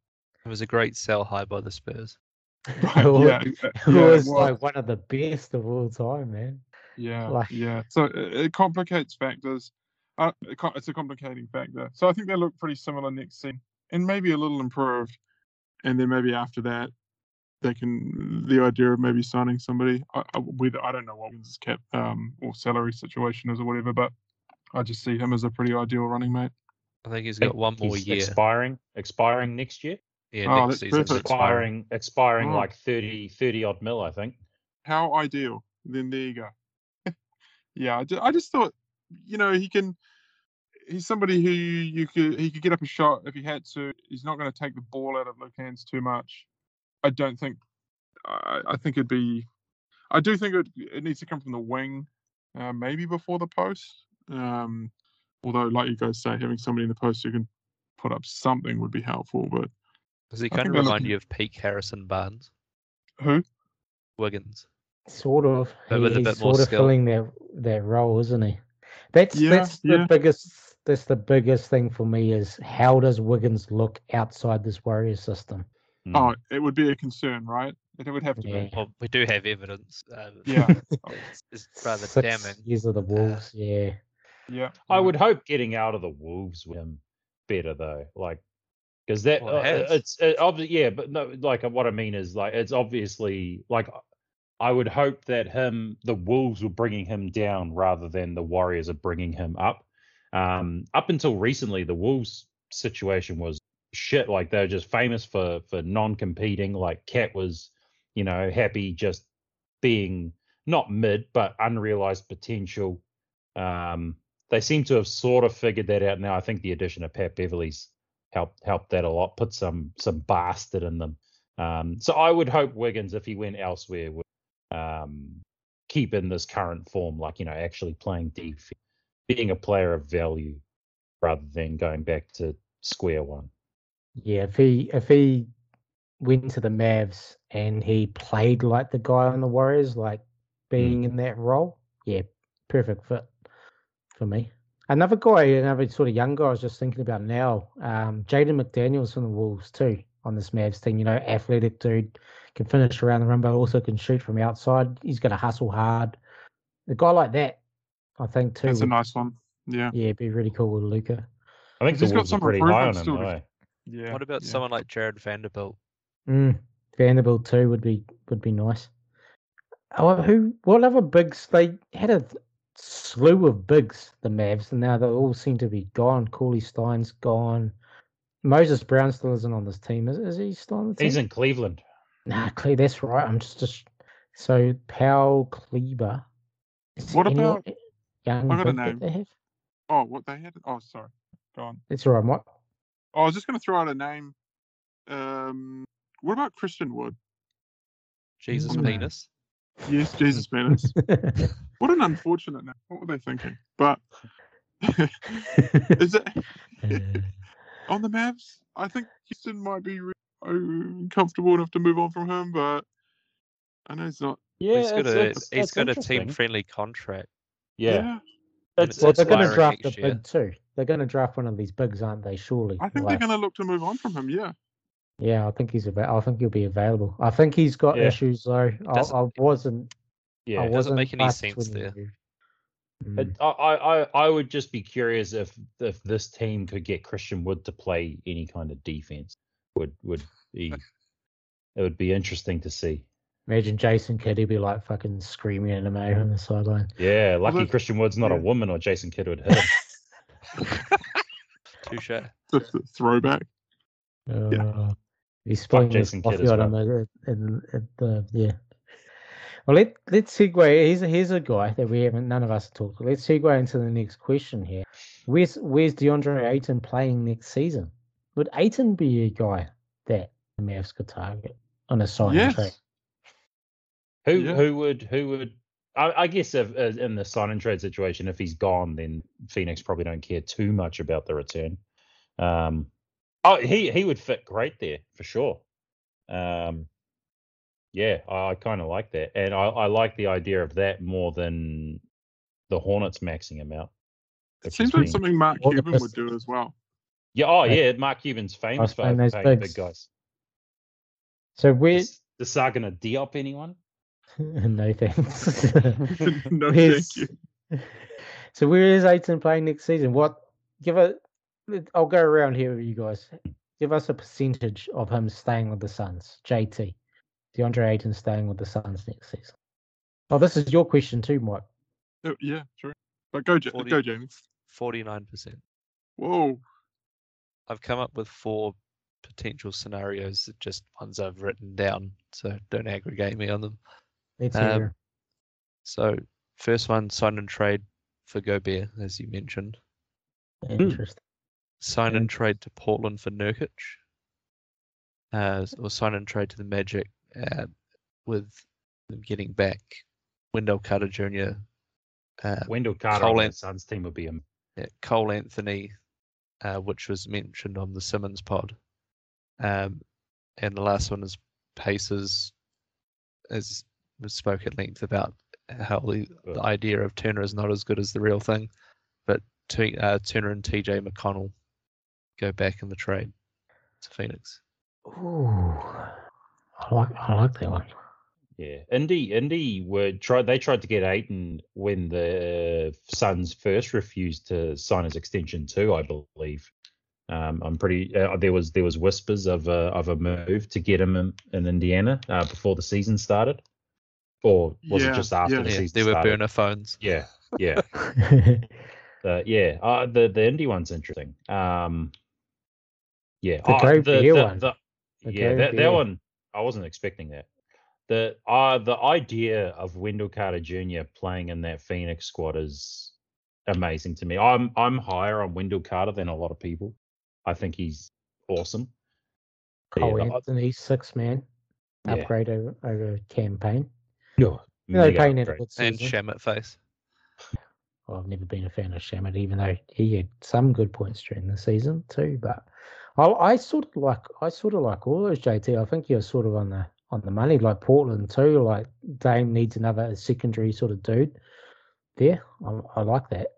Speaker 2: It was a great sell high by the Spurs.
Speaker 3: But,
Speaker 1: It
Speaker 3: yeah,
Speaker 1: was- it was
Speaker 3: it
Speaker 1: like one of the best of all time, man.
Speaker 3: Yeah,
Speaker 1: Like-
Speaker 3: yeah. So it, it complicates factors. Uh, it it's a complicating factor. So I think they look pretty similar next season, and maybe a little improved. And then maybe after that, they can the idea of maybe signing somebody. I, I, with I don't know what his cap um, or salary situation is or whatever, but I just see him as a pretty ideal running mate.
Speaker 2: I think he's
Speaker 4: think
Speaker 2: got one more
Speaker 4: he's
Speaker 2: year.
Speaker 4: expiring expiring next year.
Speaker 2: Yeah,
Speaker 3: Oh,
Speaker 2: next
Speaker 3: that's
Speaker 2: season.
Speaker 3: perfect.
Speaker 4: Expiring expiring
Speaker 3: Oh.
Speaker 4: like 30 30 odd mil, I think.
Speaker 3: How ideal. Then there you go. yeah, I just, I just thought, you know, he can. He's somebody who you could he could get up a shot if he had to. He's not going to take the ball out of Luke hands too much. I don't think. I, I think it'd be. I do think it, it needs to come from the wing, uh, maybe before the post. Um, although, like you guys say, having somebody in the post who can put up something would be helpful. But
Speaker 2: Does he kind of remind
Speaker 3: looking-
Speaker 2: you of peak Harrison Barnes?
Speaker 3: who?
Speaker 2: Wiggins.
Speaker 1: Sort of.
Speaker 2: But
Speaker 1: He-
Speaker 2: with a
Speaker 1: he's
Speaker 2: more
Speaker 1: sort of
Speaker 2: skill.
Speaker 1: filling their their role, isn't he? That's
Speaker 3: Yeah,
Speaker 1: that's the
Speaker 3: yeah.
Speaker 1: biggest that's the biggest thing for me is how does Wiggins look outside this Warriors system?
Speaker 4: Mm.
Speaker 3: Oh, it would be a concern, right? It would have to
Speaker 1: Yeah.
Speaker 3: be.
Speaker 2: Well, we do have evidence. Uh,
Speaker 3: Yeah.
Speaker 2: it's, it's rather
Speaker 1: Six
Speaker 2: damning.
Speaker 1: Years of the Wolves, yeah.
Speaker 3: Yeah.
Speaker 4: I would hope getting out of the Wolves with him better though, like because that
Speaker 2: Well, it
Speaker 4: uh, it's it, obvi- yeah, but no, like what I mean is like it's obviously like I would hope that him the Wolves were bringing him down rather than the Warriors are bringing him up. Um, up until recently, the Wolves situation was shit. Like they're just famous for for non-competing. Like KAT was, you know, happy just being not mid but unrealized potential. Um, they seem to have sort of figured that out now. I think the addition of Pat Beverley's helped helped that a lot. Put some some bastard in them. Um, so I would hope Wiggins, if he went elsewhere, would um, keep in this current form, like you know, actually playing defense, being a player of value, rather than going back to square one.
Speaker 1: Yeah, if he if he went to the Mavs and he played like the guy on the Warriors, like being in that role, yeah, perfect fit for me. Another guy, another sort of young guy I was just thinking about now, um, Jaden McDaniels from the Wolves too on this Mavs team. You know, athletic dude, can finish around the rim, but also can shoot from outside. He's going to hustle hard. A guy like that, I think too.
Speaker 3: That's a nice one. Yeah.
Speaker 1: Yeah, be really cool with Luka.
Speaker 4: I think
Speaker 3: he's got some
Speaker 4: pretty high on him. though?
Speaker 3: Yeah.
Speaker 2: What about
Speaker 3: yeah.
Speaker 2: someone like Jarred Vanderbilt?
Speaker 1: Mm, Vanderbilt too would be would be nice. Oh, who? What other bigs? They had a slew of bigs, the Mavs, and now they all seem to be gone. Cauley-Stein's gone. Moses Brown still isn't on this team. Is, is he still on the team?
Speaker 4: He's in Cleveland.
Speaker 1: Nah, Cle- that's right. I'm just, just so Powell Kleber. Is
Speaker 3: What about-
Speaker 1: young
Speaker 3: I got a
Speaker 1: that
Speaker 3: name.
Speaker 1: they have?
Speaker 3: Oh, what they had? Oh, sorry. Go on.
Speaker 1: It's all right, Mike.
Speaker 3: Oh, I was just going to throw out a name. Um, what about Christian Wood?
Speaker 2: Jesus
Speaker 1: Mm.
Speaker 2: penis.
Speaker 3: Yes, Jesus Menace. what an unfortunate name. What were they thinking? But is it
Speaker 1: Uh,
Speaker 3: on the Mavs? I think Houston might be re- comfortable enough to move on from him, but I know he's not.
Speaker 4: Yeah,
Speaker 2: he's got
Speaker 4: it's-
Speaker 2: a
Speaker 4: it's-
Speaker 2: he's
Speaker 4: it's
Speaker 2: got a team friendly contract.
Speaker 4: Yeah,
Speaker 2: And
Speaker 4: it's,
Speaker 1: well,
Speaker 2: it's
Speaker 1: they're going to draft a
Speaker 2: next
Speaker 1: big too. They're going to draft one of these bigs, aren't they? Surely.
Speaker 3: I think
Speaker 1: Like-
Speaker 3: they're going to look to move on from him. Yeah.
Speaker 1: Yeah, I think he's about. I think he'll be available. I think he's got
Speaker 4: Yeah.
Speaker 1: issues though. I, I wasn't.
Speaker 4: yeah.
Speaker 1: I
Speaker 2: It doesn't
Speaker 1: wasn't
Speaker 2: make any sense there.
Speaker 1: Mm.
Speaker 4: I, I, I- I would just be curious if if this team could get Christian Wood to play any kind of defense. Would would be it would be interesting to see.
Speaker 1: Imagine Jason Kidd, he'd be like fucking screaming at him out on the sideline.
Speaker 4: Yeah, lucky
Speaker 3: look-
Speaker 4: Christian Wood's not a woman, or Jason Kidd would hit him.
Speaker 2: Touche.
Speaker 3: Throwback.
Speaker 1: Uh, he's spilling his
Speaker 4: Jason Kidd
Speaker 1: coffee
Speaker 4: as
Speaker 1: out on the, in, at the yeah. Well, let let's segue. Here's a, here's a guy that we haven't none of us have talked. Let's segue into the next question here. Where's where's DeAndre Ayton playing next season? Would Ayton be a guy that the Mavs could target on a sign
Speaker 3: Yes.
Speaker 1: trade?
Speaker 4: Who
Speaker 3: Yeah.
Speaker 4: who would who would? I, I guess if uh, in the sign and trade situation, if he's gone, then Phoenix probably don't care too much about the return. Um, oh, he he would fit great there for sure. Um, yeah, I, I kind of like that, and I, I like the idea of that more than the Hornets maxing him out.
Speaker 3: It seems like something Mark Cuban would do as well.
Speaker 4: Yeah, oh
Speaker 1: Yeah.
Speaker 4: yeah, Mark Cuban's famous for
Speaker 1: paying those
Speaker 4: big guys.
Speaker 1: So where?
Speaker 4: Is the Saga gonna Diop anyone?
Speaker 1: no thanks.
Speaker 3: no, thank you.
Speaker 1: So where is Ayton playing next season? What? Give a. let- I'll go around here with you guys. Give us a percentage of him staying with the Suns. JT, DeAndre Ayton staying with the Suns next season. Oh, this is your question too, Mike.
Speaker 3: Oh, yeah, true. But go, Ja-
Speaker 2: 40.
Speaker 3: go, Jamie.
Speaker 2: Forty nine percent.
Speaker 3: Whoa.
Speaker 2: I've come up with four potential scenarios, just ones I've written down, so don't aggregate me on them.
Speaker 1: Let's
Speaker 2: Um. So first one, sign and trade for Gobert, as you mentioned.
Speaker 1: it. Interesting.
Speaker 2: Sign
Speaker 1: Yeah.
Speaker 2: and trade to Portland for Nurkic. Uh, or sign and trade to the Magic uh, with them getting back Wendell Carter Jr., uh,
Speaker 4: Wendell Carter
Speaker 2: Cole
Speaker 4: on the Suns team would be a
Speaker 2: yeah, Cole Anthony, uh, which was mentioned on the Simmons pod. Um, and the last one is Pacers, as we spoke at length about how the, the idea of Turner is not as good as the real thing, but T, uh, Turner and TJ McConnell go back in the trade to Phoenix.
Speaker 1: Ooh, I like I like that one.
Speaker 4: Yeah, Indy, Indy were tried. They tried to get Ayton when the Suns first refused to sign his extension too. I believe. Um, I'm pretty. Uh, there was there was whispers of a of a move to get him in, in Indiana uh, before the season started, or was
Speaker 3: Yeah,
Speaker 4: it just after
Speaker 3: yeah.
Speaker 4: the
Speaker 2: Yeah,
Speaker 4: season
Speaker 2: there were
Speaker 4: started?
Speaker 2: burner phones.
Speaker 4: Yeah, yeah, uh, yeah. Uh, the the Indy one's interesting. Um, yeah,
Speaker 1: The
Speaker 4: oh,
Speaker 1: Gary
Speaker 4: the, the-
Speaker 1: one.
Speaker 4: the-
Speaker 1: The
Speaker 4: yeah, that, that one I wasn't expecting that. The uh the idea of Wendell Carter Jr. playing in that Phoenix squad is amazing to me. I'm I'm higher on Wendell Carter than a lot of people. I think he's awesome. But
Speaker 1: Cole
Speaker 4: yeah, the-
Speaker 1: Anthony, six man
Speaker 4: Yeah.
Speaker 1: upgrade over, over campaign.
Speaker 4: No,
Speaker 1: You know,
Speaker 4: mega
Speaker 1: Payne a
Speaker 4: upgrade.
Speaker 1: good
Speaker 2: And. Shamet face.
Speaker 1: Well, I've never been a fan of Shamet, even though he had some good points during the season too. But I, I sort of like I sort of like all those JT. I think you're sort of on the on the money, like Portland too. Like Dame needs another secondary sort of dude there. I, I like that,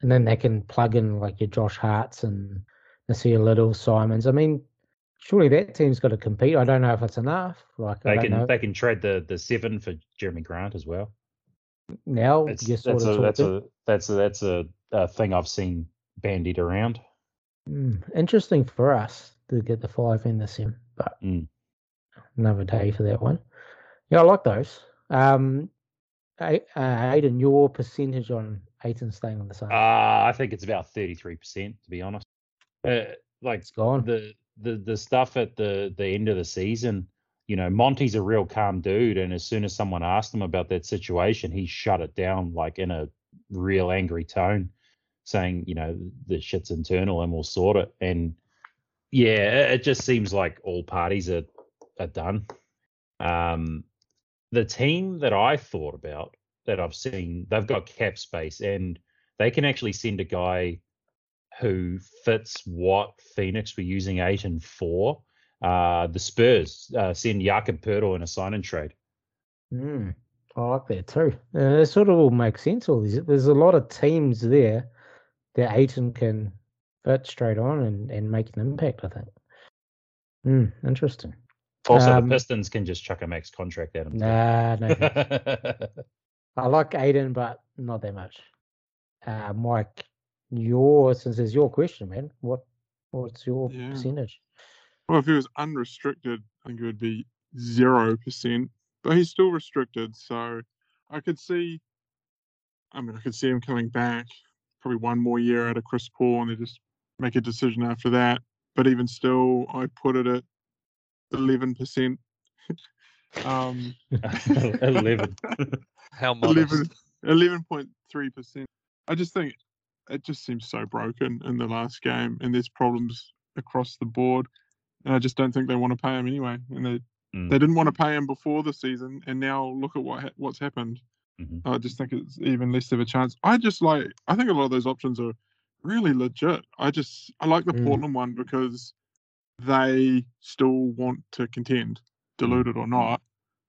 Speaker 1: and then they can plug in like your Josh Harts and Nassir Little, Simons. I mean, surely that team's got to compete. I don't know if it's enough. Like
Speaker 4: They can
Speaker 1: know.
Speaker 4: they can trade the the seven for Jerami Grant as well.
Speaker 1: now sort
Speaker 4: that's
Speaker 1: of
Speaker 4: a, that's a that's a that's a, a thing I've seen bandied around.
Speaker 1: Mm, interesting for us to get the five in the sim, but
Speaker 4: Mm.
Speaker 1: another day for that one. Yeah, I like those. Um, A- uh, Aiden, your percentage on Ayton staying on the same?
Speaker 4: Uh, I think it's about thirty three percent to be honest. Uh, like
Speaker 1: it's gone.
Speaker 4: the the the stuff at the the end of the season, you know, Monty's a real calm dude, and as soon as someone asked him about that situation, he shut it down like in a real angry tone, saying, you know, the shit's internal and we'll sort it. And yeah, it, just seems like all parties are are done. Um, the team that I thought about that I've seen, they've got cap space and they can actually send a guy who fits what Phoenix were using eight and four. Uh, the Spurs uh, send Jakob Poeltl in a sign and trade.
Speaker 1: Mm, I like that too. Uh, it sort of all makes sense. All these, there's a lot of teams there that Ayton can fit straight on and, and make an impact. I think. Mm, interesting.
Speaker 4: Also,
Speaker 1: Um,
Speaker 4: the Pistons can just chuck a max contract at him.
Speaker 1: Nah, no. I like Aiden, but not that much. Uh, Mike, your since it's your question, man. What what's your
Speaker 3: Yeah.
Speaker 1: percentage?
Speaker 3: Well, if he was unrestricted, I think it would be zero percent. But he's still restricted, so I could see. I mean, I could see him coming back, probably one more year out of Chris Paul, and they just make a decision after that. But even still, I put it at eleven percent. um,
Speaker 4: Eleven.
Speaker 2: How much?
Speaker 3: 11 11.3%. I just think it just seems so broken in the last game, and there's problems across the board. And I just don't think they want to pay him anyway. And they,
Speaker 4: Mm.
Speaker 3: they didn't want to pay him before the season, and now look at what ha- what's happened.
Speaker 4: Mhm.
Speaker 3: I just think it's even less of a chance. I just like, I think a lot of those options are really legit. I just, I like the
Speaker 1: Mm.
Speaker 3: Portland one because they still want to contend, deluded or not.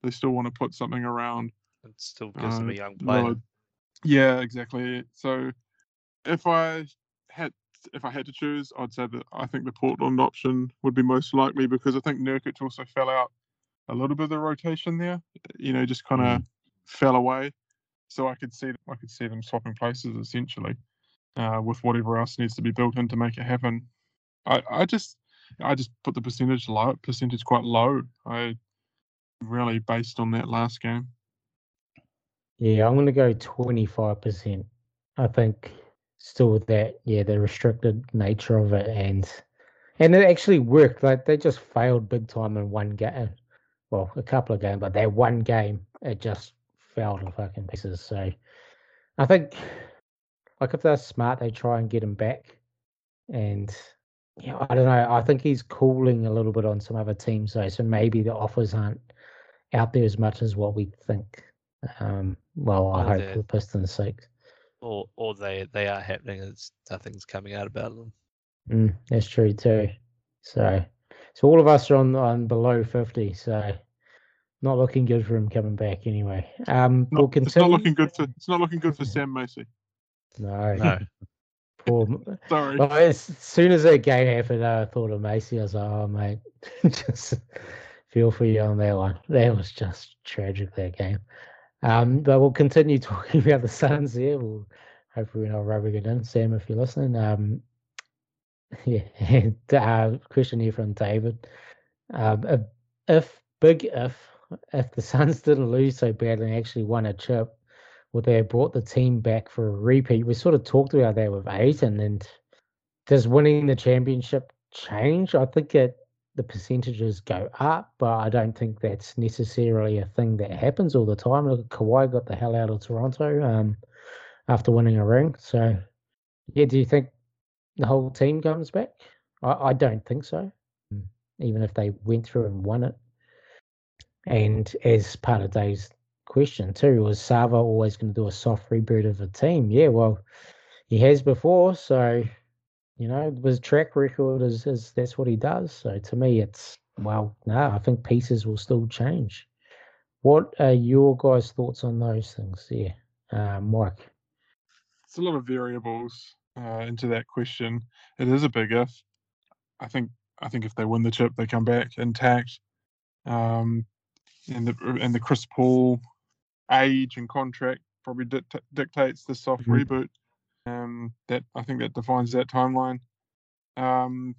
Speaker 3: They still want to put something around
Speaker 2: It still gives them
Speaker 3: uh,
Speaker 2: a young player.
Speaker 3: Lillard. Yeah, exactly. So if I had if I had to choose, I'd say that I think the Portland option would be most likely because I think Nurkic also fell out a little bit of the rotation there. You know, just kind of fell away. So I could see I could see them swapping places essentially uh, with whatever else needs to be built in to make it happen. I, I just I just put the percentage low percentage quite low. I really based on that last game.
Speaker 1: Yeah, I'm gonna go twenty five percent. I think still with that, yeah, the restricted nature of it and and it actually worked. Like they just failed big time in one game. Well, a couple of games, but that one game it just fell to fucking pieces. So I think like if they're smart they try and get him back. And yeah, I don't know. I think he's cooling a little bit on some other teams though, so maybe the offers aren't out there as much as what we think. Um, well, I
Speaker 2: Or
Speaker 1: hope for the Pistons' sake.
Speaker 2: Or or they they are happening. It's nothing's coming out about them.
Speaker 1: Mm, that's true too. So, so all of us are on on below fifty. So, not looking good for him coming back anyway. Um,
Speaker 3: Not,
Speaker 1: we'll
Speaker 3: it's not looking good for it's not looking good for Sam Macy.
Speaker 1: No,
Speaker 2: No.
Speaker 1: poor.
Speaker 3: Sorry.
Speaker 1: Well, as soon as that game happened, I thought of Macy. I was like, oh, mate, just feel for you on that one. That was just tragic, that game. Um, but we'll continue talking about the Suns here. We'll hopefully we're not rubbing it in, Sam, if you're listening. Um, yeah, uh, question here from David. Um, if, if big if if the Suns didn't lose so badly and actually won a chip, would they have brought the team back for a repeat? We sort of talked about that with Ayton, and does winning the championship change? I think it the percentages go up, but I don't think that's necessarily a thing that happens all the time. Look, Kawhi got the hell out of Toronto um, after winning a ring. So, yeah, do you think the whole team comes back? I, I don't think so. Mm, Even if they went through and won it. And as part of Dave's question too, was Sarver always going to do a soft reboot of a team? Yeah, well, he has before, so you know, his track record is, is that's what he does. So to me, it's well, no, I think pieces will still change. What are your guys' thoughts on those things? Yeah, uh, Mike.
Speaker 3: It's a lot of variables uh, into that question. It is a big if. I think I think if they win the chip, they come back intact. Um, and the and the Chris Paul age and contract probably dict- dictates the soft
Speaker 1: Mhm.
Speaker 3: reboot. Um, that I think that defines that timeline. Um,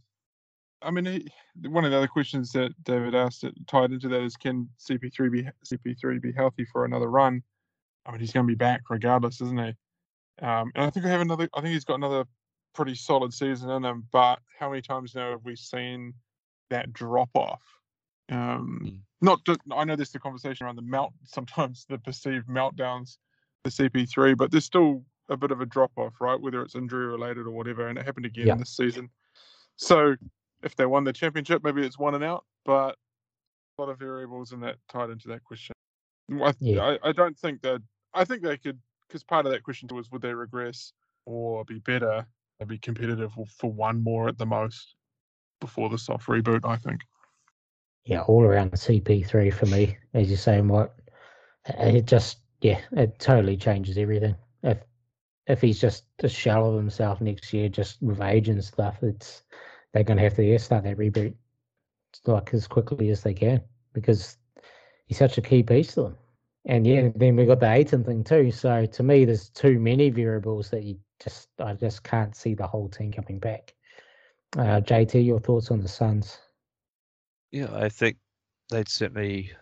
Speaker 3: I mean, he, one of the other questions that David asked that tied into that is, can CP3 be CP3 be healthy for another run? I mean, he's going to be back regardless, isn't he? Um, and I think we have another. I think he's got another pretty solid season in him. But how many times now have we seen that drop off? Um,
Speaker 2: Mm.
Speaker 3: Not. Just, I know there's the conversation around the melt. Sometimes the perceived meltdowns the CP3, but there's still a bit of a drop off, right? Whether it's injury related or whatever, and it happened again
Speaker 1: Yeah.
Speaker 3: this season. So if they won the championship, maybe it's one and out. But a lot of variables in that tied into that question. I,
Speaker 1: Yeah.
Speaker 3: I, I don't think that. I think they could because part of that question was would they regress or be better or be competitive for- for one more at the most before the soft reboot. I think.
Speaker 1: Yeah, all around the CP3 for me, as you're saying, what It just, yeah, it totally changes everything. If if he's just a shell of himself next year, just with age and stuff, it's they're going to have to start that reboot like as quickly as they can because he's such a key piece to them. And yeah, then we got the Ayton thing too. So to me, there's too many variables that you just I just can't see the whole team coming back. Uh, JT, your thoughts on the Suns?
Speaker 2: Yeah, I think they'd certainly,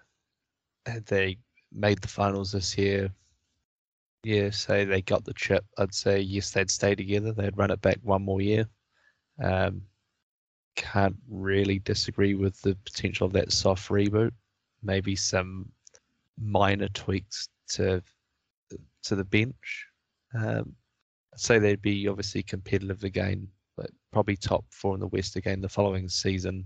Speaker 2: had they made the finals this year, yeah, say they got the chip, I'd say yes, they'd stay together. They'd run it back one more year. Um, can't really disagree with the potential of that soft reboot. Maybe some minor tweaks to to the bench. Um, say they'd be obviously competitive again, but probably top four in the West again the following season.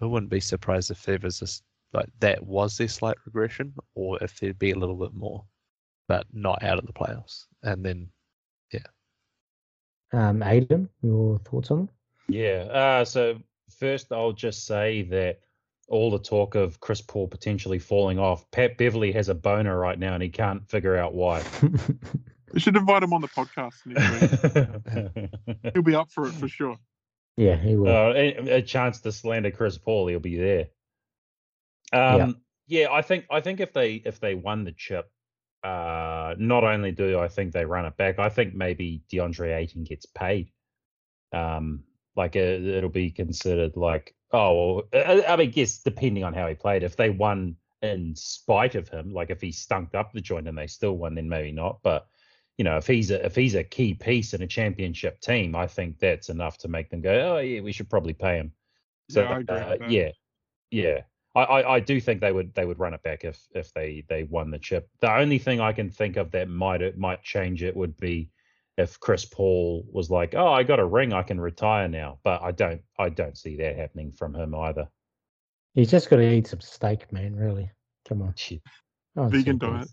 Speaker 2: I wouldn't be surprised if there was this like that was their slight regression, or if there'd be a little bit more, but not out of the playoffs. And then yeah.
Speaker 1: Um, Aiden, your thoughts on it?
Speaker 4: Yeah. Uh, so first, I'll just say that all the talk of Chris Paul potentially falling off, Pat Beverley has a boner right now, and he can't figure out why.
Speaker 3: We should invite him on the podcast. He'll be up for it for sure.
Speaker 1: yeah, he will.
Speaker 4: uh, a, a chance to slander Chris Paul, he'll be there. Um, yeah. I think I think if they if they won the chip, uh, not only do I think they run it back, I think maybe DeAndre Ayton gets paid. Um, like it, it'll be considered like oh, well, I, I mean, guess depending on how he played, if they won in spite of him, like if he stunk up the joint and they still won, then maybe not. But you know, if he's a if he's a key piece in a championship team, I think that's enough to make them go, oh yeah, we should probably pay him. So
Speaker 3: yeah,
Speaker 4: uh, yeah, yeah. I, I, I do think they would they would run it back if if they they won the chip. The only thing I can think of that might it might change it would be if Chris Paul was like, oh, I got a ring, I can retire now. But I don't I don't see that happening from him either.
Speaker 1: He's just got to eat some steak, man. Really, come on.
Speaker 4: Shit.
Speaker 1: Oh,
Speaker 3: Vegan diet.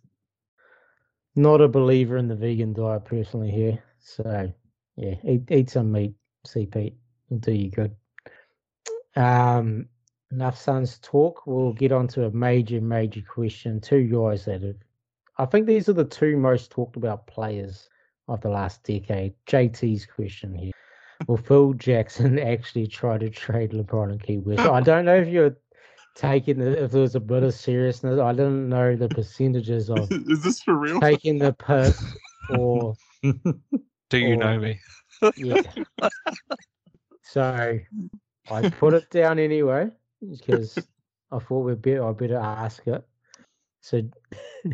Speaker 1: Not a believer in the vegan diet personally here. So yeah, eat eat some meat, CP. It'll do you good. Um, enough Suns talk. We'll get on to a major, major question. Two guys that have, I think these are the two most talked about players of the last decade. JT's question here. Will Phil Jackson actually try to trade LeBron and Key West? I don't know if you're taking the, if there was a bit of seriousness. I didn't know the percentages of
Speaker 3: Is this for real?
Speaker 1: taking the piss or
Speaker 2: Do you
Speaker 1: Or-
Speaker 2: know me?
Speaker 1: yeah. so I put it down anyway because I thought we'd better I better ask it. So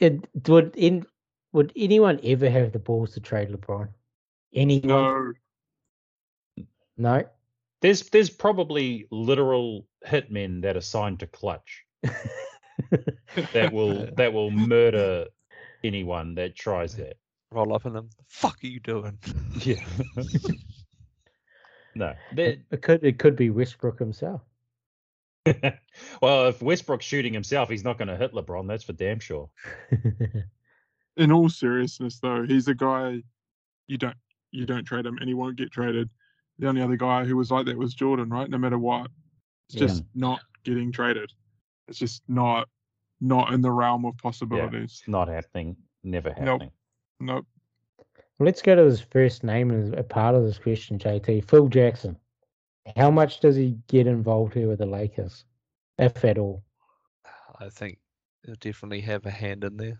Speaker 1: it would in would anyone ever have the balls to trade LeBron? Anyone?
Speaker 3: No.
Speaker 1: No.
Speaker 4: There's there's probably literal hitmen that are signed to Klutch that will that will murder anyone that tries that.
Speaker 2: Roll up in them. Fuck are you doing?
Speaker 4: Yeah. no. That,
Speaker 1: It, it could it could be Westbrook himself.
Speaker 4: well, if Westbrook's shooting himself, he's not going to hit LeBron. That's for damn sure.
Speaker 3: In all seriousness, though, he's a guy you don't you don't trade him, and he won't get traded. The only other guy who was like that was Jordan, right? No matter what, it's
Speaker 1: Yeah.
Speaker 3: just not getting traded. It's just not not in the realm of possibilities.
Speaker 4: It's not happening. Never
Speaker 3: Nope.
Speaker 4: happening.
Speaker 3: Nope.
Speaker 1: Let's go to his first name as a part of this question, JT. Phil Jackson. How much does he get involved here with the Lakers, if at all?
Speaker 2: I think he'll definitely have a hand in there.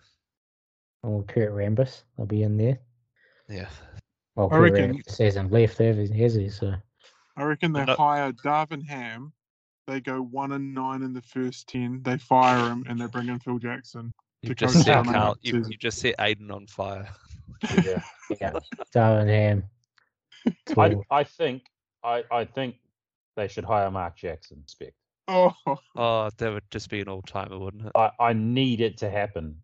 Speaker 1: Or Kurt Rambis, will be in there.
Speaker 2: Yeah.
Speaker 1: Well,
Speaker 3: I
Speaker 1: Kurt
Speaker 3: reckon-
Speaker 1: Rambis hasn't left, have he? Has he? So
Speaker 3: I reckon they
Speaker 2: No-
Speaker 3: hire Darvin Ham. They go one and nine in the first ten. They fire him and they bring in Phil Jackson.
Speaker 2: You
Speaker 3: To
Speaker 2: just
Speaker 3: coach
Speaker 2: set
Speaker 3: Karl,
Speaker 2: you,
Speaker 3: season.
Speaker 2: you just set Aiden on fire.
Speaker 4: Yeah.
Speaker 1: yeah, Darvin Ham.
Speaker 4: I, I think I, I think they should hire Mark Jackson. Spec.
Speaker 3: Oh,
Speaker 2: Oh, that would just be an all timer, wouldn't it?
Speaker 4: I, I need it to happen.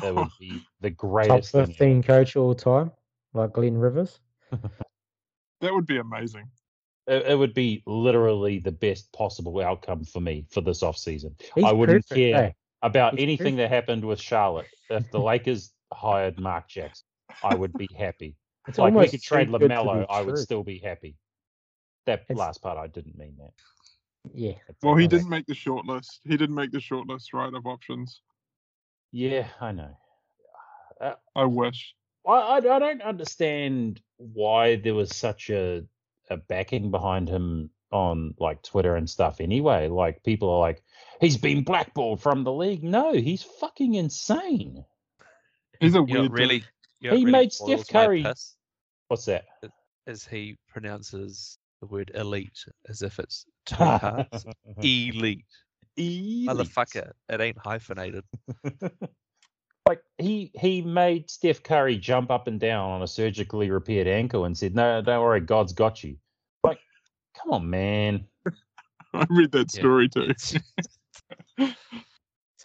Speaker 4: That would be the
Speaker 1: Top
Speaker 4: greatest thing.
Speaker 1: fifteen coach all time, like Glenn Rivers.
Speaker 3: that would be amazing.
Speaker 4: It, it would be literally the best possible outcome for me for this off season.
Speaker 1: He's
Speaker 4: I wouldn't
Speaker 1: perfect,
Speaker 4: care
Speaker 1: eh?
Speaker 4: about
Speaker 1: He's
Speaker 4: anything that happened with Charlotte. If the Lakers hired Mark Jackson, I would be happy.
Speaker 1: It's
Speaker 4: like we could trade
Speaker 1: too good to be
Speaker 4: LaMelo, I would still be happy. That
Speaker 1: It's-
Speaker 4: last part, I didn't mean that.
Speaker 1: Yeah,
Speaker 3: Well, he didn't make the short list. He didn't make the short list, right, of options.
Speaker 4: Yeah, I know.
Speaker 3: Uh, I wish.
Speaker 4: I, I I don't understand why there was such a a backing behind him on like Twitter and stuff. Anyway, like people are like, he's been blackballed from the league. No, he's fucking insane.
Speaker 3: He's a
Speaker 2: You know,
Speaker 3: weird. dude.
Speaker 2: really. You know,
Speaker 4: He
Speaker 2: really
Speaker 4: made Steph Curry- What's that?
Speaker 2: As he pronounces the word elite as if it's two parts. Elite.
Speaker 4: Elite.
Speaker 2: Motherfucker. It ain't hyphenated.
Speaker 4: like he he made Steph Curry jump up and down on a surgically repaired ankle and said, "No, don't worry, God's got you." Like, come on, man.
Speaker 3: I read that
Speaker 2: Yeah,
Speaker 3: story too.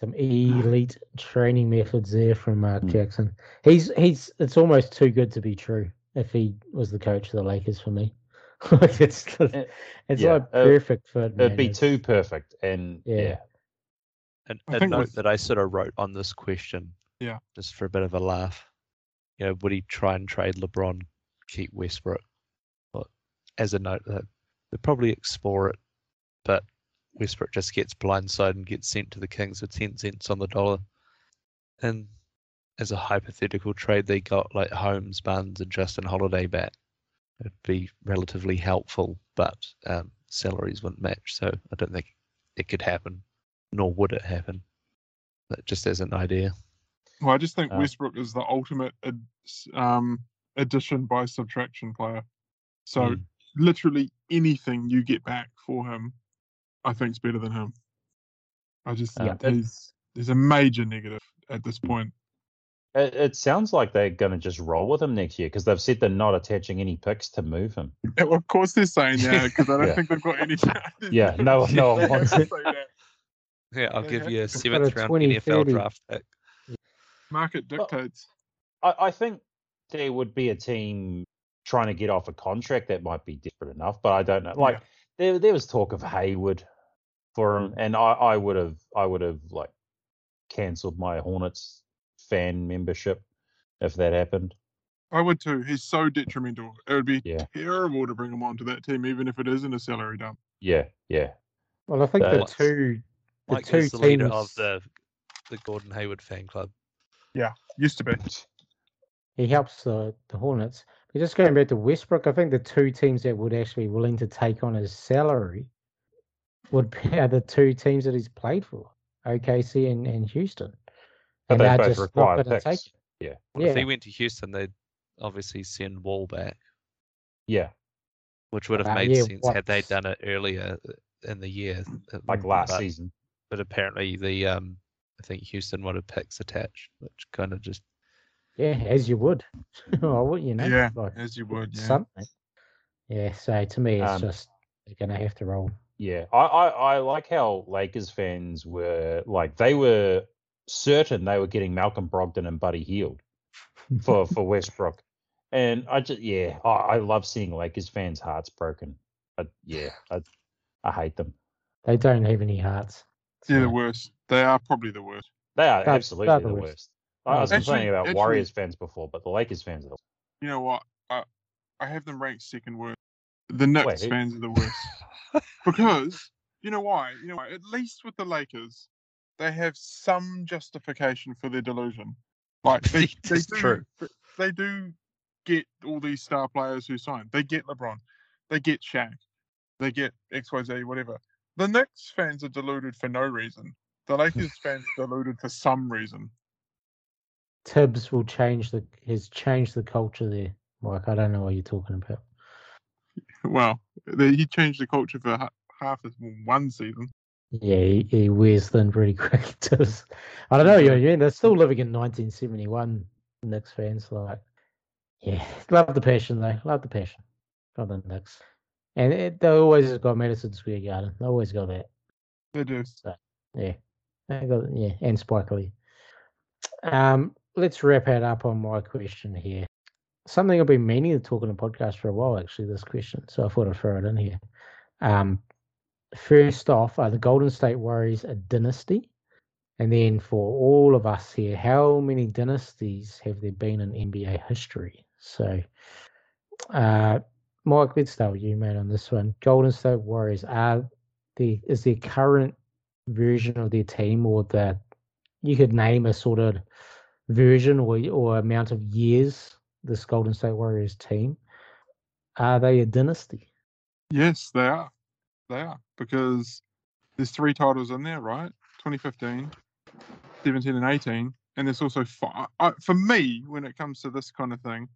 Speaker 2: It's-
Speaker 1: some elite training methods there from Mark
Speaker 4: Mm.
Speaker 1: Jackson. He's he's it's almost too good to be true. If he was the coach of the Lakers for me, Like, it's
Speaker 4: Eh,
Speaker 1: it's
Speaker 4: yeah,
Speaker 1: like
Speaker 4: uh,
Speaker 1: perfect fit.
Speaker 4: It'd
Speaker 1: man.
Speaker 4: be
Speaker 1: It's-
Speaker 4: too perfect, and
Speaker 1: Yeah.
Speaker 4: yeah,
Speaker 2: And
Speaker 3: I
Speaker 2: a note
Speaker 3: with-
Speaker 2: that I sort of wrote on this question,
Speaker 3: Yeah.
Speaker 2: just for a bit of a laugh. You know, would he try and trade LeBron, keep Westbrook? But as a note, that they'd probably explore it, but Westbrook just gets blindsided and gets sent to the Kings for ten cents on the dollar. And as a hypothetical trade, they got like Holmes, Barnes, and Justin Holiday back. It'd be relatively helpful, but um, salaries wouldn't match, so I don't think it could happen, nor would it happen. But just as an idea.
Speaker 3: Well, I just think
Speaker 4: Uh,
Speaker 3: Westbrook is the ultimate ad- um, addition by subtraction player. So
Speaker 4: Mm.
Speaker 3: literally anything you get back for him, I think is better than him. I just
Speaker 4: Yeah,
Speaker 3: he's there's a major negative at this point.
Speaker 4: it, it sounds like they're going to just roll with him next year because they've said they're not attaching any picks to move him.
Speaker 3: Yeah, well, of course they're saying that because I don't
Speaker 4: Yeah.
Speaker 3: think they've got any.
Speaker 4: Yeah, no, no one
Speaker 3: They
Speaker 4: wants
Speaker 3: have
Speaker 4: it.
Speaker 3: that.
Speaker 2: Yeah, I'll give you a
Speaker 3: to.
Speaker 1: Got a
Speaker 2: seventh round
Speaker 1: 20,
Speaker 2: NFL
Speaker 1: 30.
Speaker 2: draft pick.
Speaker 3: Market
Speaker 4: Well,
Speaker 3: dictates.
Speaker 4: I, I think there would be a team trying to get off a contract that might be desperate enough, but I don't know. Like
Speaker 3: Yeah.
Speaker 4: There, there was talk of Hayward for him, mm. and I, I would have, I would have like cancelled my Hornets fan membership if that happened.
Speaker 3: I would too. He's so detrimental. It would be
Speaker 4: Yeah.
Speaker 3: terrible to bring him onto that team, even if it isn't a salary dump.
Speaker 4: Yeah, yeah.
Speaker 1: Well, I think the two the
Speaker 2: Mike
Speaker 1: two
Speaker 2: is the leader of the the Gordon Hayward fan club.
Speaker 3: Yeah, used to be.
Speaker 1: he helps the, the Hornets. But just going back to Westbrook, I think the two teams that would actually be willing to take on his salary would be are the two teams that he's played for, OKC and, and Houston. And
Speaker 4: they
Speaker 1: they're
Speaker 4: both
Speaker 1: just
Speaker 4: require
Speaker 1: not going to take
Speaker 4: picks.
Speaker 1: it.
Speaker 4: Yeah.
Speaker 2: Well, If he went to Houston, they'd obviously send Wall back,
Speaker 4: Yeah.
Speaker 2: which would have
Speaker 1: Uh,
Speaker 2: made
Speaker 1: yeah,
Speaker 2: sense had they done it earlier in the year.
Speaker 4: Like last
Speaker 2: but,
Speaker 4: season.
Speaker 2: But apparently, the um, I think Houston wanted picks attached, which kind of just
Speaker 1: Yeah, as you would. you know,
Speaker 3: Yeah,
Speaker 1: like
Speaker 3: as you would. Yeah.
Speaker 1: something. Yeah, so to me, it's
Speaker 4: Um,
Speaker 1: just they're going to have to roll.
Speaker 4: Yeah, I, I, I like how Lakers fans were like they were certain they were getting Malcolm Brogdon and Buddy Hield for for Westbrook, and I just yeah I, I love seeing Lakers fans' hearts broken. I, yeah, I I hate them.
Speaker 1: They don't have any hearts.
Speaker 3: They're the worst. They are probably the worst.
Speaker 4: They are absolutely the worst. I was
Speaker 3: Actually-
Speaker 4: complaining about
Speaker 3: actually-
Speaker 4: Warriors fans before, but the Lakers fans are the
Speaker 3: You know what? I, I have them ranked second worst. The Knicks
Speaker 4: Wait,
Speaker 3: fans are the worst. because you know why? You know why? At least with the Lakers, they have some justification for their delusion. Like they, they do,
Speaker 2: true.
Speaker 3: they do get all these star players who sign. They get LeBron, they get Shaq, they get X Y Z, whatever. The Knicks fans are deluded for no reason. The Lakers fans are deluded for some reason.
Speaker 1: Tibbs will change the has changed the culture there, Mike. I don't know what you're talking about.
Speaker 3: Well, they, he changed the culture for ha- half of one season.
Speaker 1: Yeah, he, he wears thin pretty quick. Tibbs. I don't know. You know, what I mean? they're still living in 1971. Knicks fans, like, yeah, love the passion though. Love the passion. Love the Knicks, and it, they always got Madison Square Garden. They always got that.
Speaker 3: They do.
Speaker 1: Yeah, they got yeah, and Spike Lee. Um, let's wrap it up on my question here. Something I've been meaning to talk on the podcast for a while, actually. This question, so I thought I'd throw it in here. Um, first off, are the Golden State Warriors a dynasty? And then for all of us here, how many dynasties have there been in NBA history? So, uh, Mike, let's start with you, man, on this one. Golden State Warriors are the is their current version of their team, or the you could name a sort of version or or amount of years this Golden State Warriors team. Are they a dynasty?
Speaker 3: Yes, they are. They are because there's three titles in there, right? 2015, 17, and 18, and there's also fi- I, for me when it comes to this kind of thing,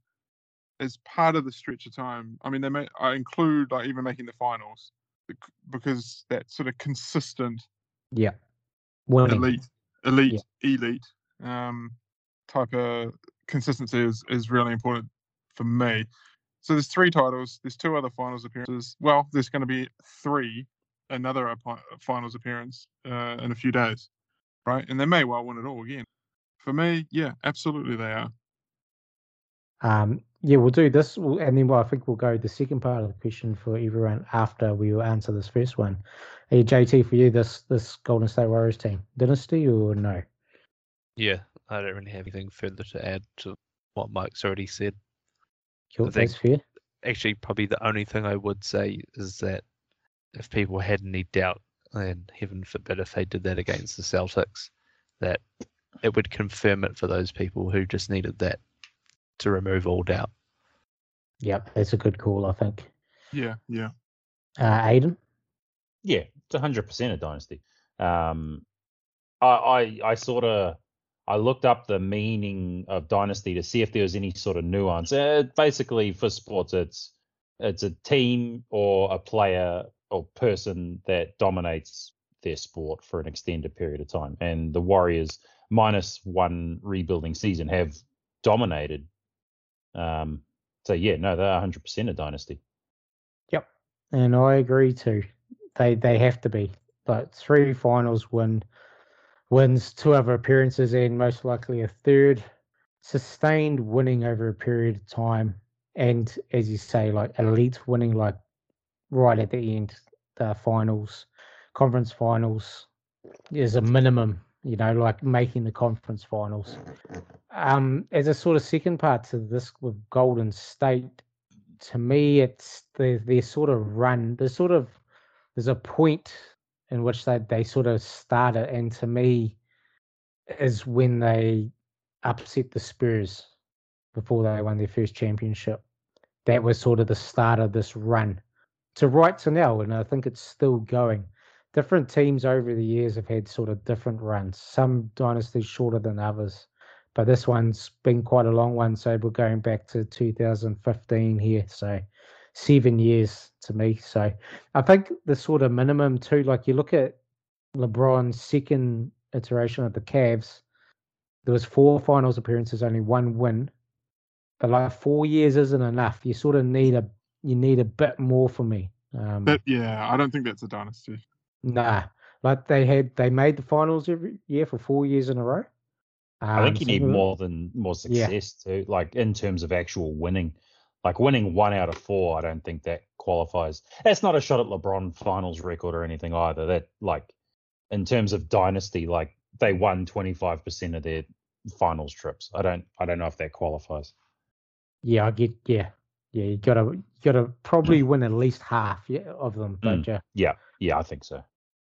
Speaker 3: as part of the stretch of time. I mean, they may I include like even making the finals because that sort of consistent
Speaker 1: Yeah. Winning.
Speaker 3: elite, elite, elite um, type of consistency is, is really important for me. So there's three titles. There's two other finals appearances. Well, there's going to be three, another finals appearance uh, in a few days, right? And they may well win it all again. For me, yeah, absolutely they are.
Speaker 1: Um, yeah, we'll do this, we'll- and then well, I think we'll go the second part of the question for everyone after we will answer this first one. Hey, JT, for you, this this Golden State Warriors team, dynasty or no?
Speaker 2: yeah. I don't really have anything further to add to what Mike's already said.
Speaker 1: Cool,
Speaker 2: think-
Speaker 1: that's fair.
Speaker 2: Actually, probably the only thing I would say is that if people had any doubt, and heaven forbid if they did that against the Celtics, that it would confirm it for those people who just needed that to remove all doubt.
Speaker 1: Yep, that's a good call, I think.
Speaker 3: Yeah, yeah.
Speaker 1: Uh, Aiden,
Speaker 4: Yeah, it's hundred percent a dynasty. Um, I I, I sort of I looked up the meaning of dynasty to see if there was any sort of nuance. Uh, basically, for sports, it's it's a team or a player or person that dominates their sport for an extended period of time. And the Warriors, minus one rebuilding season, have dominated. Um, so yeah, no, they're hundred percent a dynasty.
Speaker 1: Yep, and I agree too. They they have to be like three finals win wins, two other appearances, and most likely a third sustained winning over a period of time. And as you say, like elite winning, like right at the end, the finals, conference finals is a minimum You know, like making the conference finals. Um, as a sort of second part to this with Golden State, to me, it's the their sort of run. There's sort of there's a point in which they they sort of start it, and to me, is when they upset the Spurs before they won their first championship. That was sort of the start of this run to right to now, and I think it's still going. Different teams over the years have had sort of different runs. Some dynasties shorter than others, but this one's been quite a long one. So we're going back to 2015 here. So seven years to me. So I think the sort of minimum too, like you look at LeBron's second iteration of the Cavs, there was four finals appearances, only one win. But like four years isn't enough. You sort of need a you need a bit more for me. Um,
Speaker 3: But yeah, I don't think that's a dynasty.
Speaker 1: nah, like they had they made the finals every year for four years in a row.
Speaker 4: I think
Speaker 1: Um,
Speaker 4: you need more than more
Speaker 1: Yeah.
Speaker 4: success too, like in terms of actual winning. Like winning one out of four, I don't think that qualifies. That's not a shot at LeBron finals record or anything either. That like in terms of dynasty, like they won twenty five percent of their finals trips. I don't I don't know if that qualifies.
Speaker 1: Yeah, I get. Yeah, yeah. You gotta you gotta probably win at least half yeah, of them, don't you?
Speaker 4: Yeah, yeah, I think so.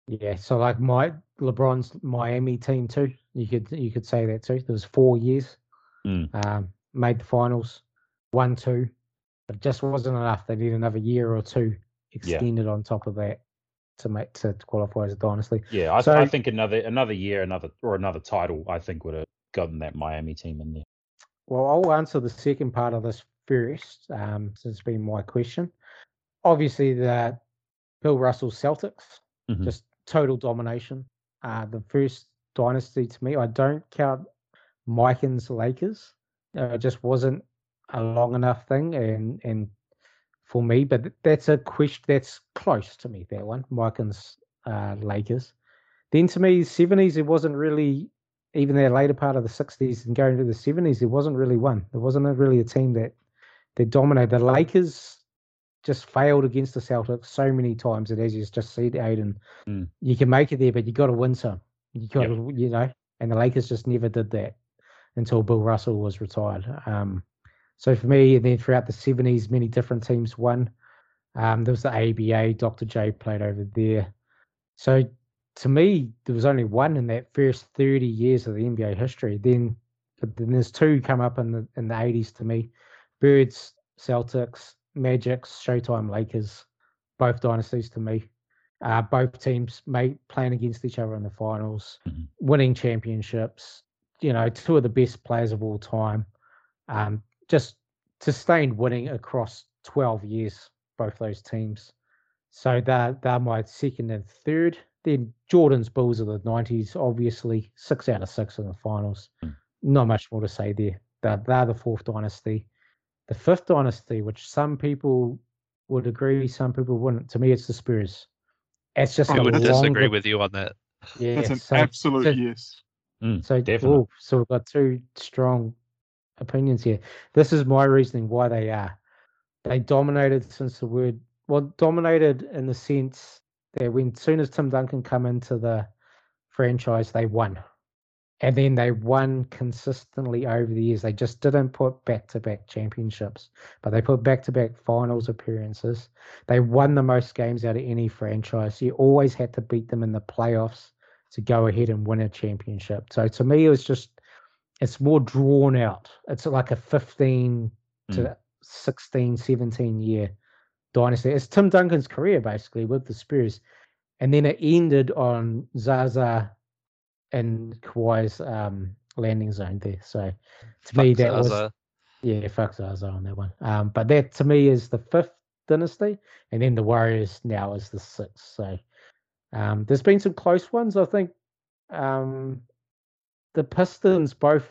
Speaker 1: Yeah. So like my LeBron's Miami team too. You could you could say that too. There was four years.
Speaker 4: Mm.
Speaker 1: Um, made the finals, one two, it just wasn't enough. They need another year or two extended on top of that to make to qualify as a dynasty.
Speaker 4: Yeah, I,
Speaker 1: So-
Speaker 4: I think another another year, another or another title, I think would have gotten that Miami team in there.
Speaker 1: Well, I'll answer the second part of this first, um, since it's been my question. Obviously, the Bill Russell Celtics,
Speaker 4: Mhm.
Speaker 1: just total domination. Uh, the first dynasty to me, I don't count Mikan's Lakers. Uh, it just wasn't a long enough thing, and and for me, but that's a question that's close to me. That one, Mikan's uh, Lakers. Then to me, seventies, it wasn't really even their later part of the 60s and going to the 70s, there wasn't really one. There wasn't a, really a team that that dominated. The Lakers just failed against the Celtics so many times that as you just said, Aiden,
Speaker 4: Mm.
Speaker 1: you can make it there, but you got to win some. You got
Speaker 4: Yep.
Speaker 1: to, you know, and the Lakers just never did that until Bill Russell was retired. Um, so for me, and then throughout the 70s, many different teams won. Um, there was the ABA, Dr. J played over there. So to me, there was only one in that first 30 years of the NBA history. Then, then there's two come up in the in the 80s to me: Birds, Celtics, Magics, Showtime, Lakers. Both dynasties to me. Uh, both teams made playing against each other in the finals,
Speaker 4: Mhm.
Speaker 1: winning championships. You know, two of the best players of all time. Um, just sustained winning across 12 years, both those teams. So they're, they're my second and third. Then Jordan's Bulls of the 90s, obviously, six out of six in the finals.
Speaker 4: Mm.
Speaker 1: Not much more to say there. They're, they're the fourth dynasty. The fifth dynasty, which some people would agree, some people wouldn't. To me, it's the Spurs. It's just
Speaker 3: I
Speaker 2: I
Speaker 1: a
Speaker 2: would
Speaker 3: that's-
Speaker 2: disagree with you on that.
Speaker 1: Yeah,
Speaker 3: That's an
Speaker 1: so-
Speaker 3: absolute
Speaker 1: so-
Speaker 3: yes.
Speaker 4: Mm,
Speaker 1: so,
Speaker 4: definitely.
Speaker 1: oh, so we've got two strong opinions here. This is my reasoning why they are. They dominated since the word, well, dominated in the sense that when soon as Tim Duncan come into the franchise, they won. And then they won consistently over the years. They just didn't put back to back championships, but they put back to back finals appearances. They won the most games out of any franchise. You always had to beat them in the playoffs to go ahead and win a championship. So to me, it was just it's more drawn out. It's like a 15 to 16, 17 year dynasty. It's Tim Duncan's career basically with the Spurs. And then it ended on Zaza and Kawhi's um, landing zone there. So to me,
Speaker 2: Fuck
Speaker 1: that was
Speaker 2: Zaza.
Speaker 1: yeah, fuck Zaza on that one. Um, but that to me is the fifth dynasty, and then the Warriors now is the sixth. So um, there's been some close ones. I think um, the Pistons both.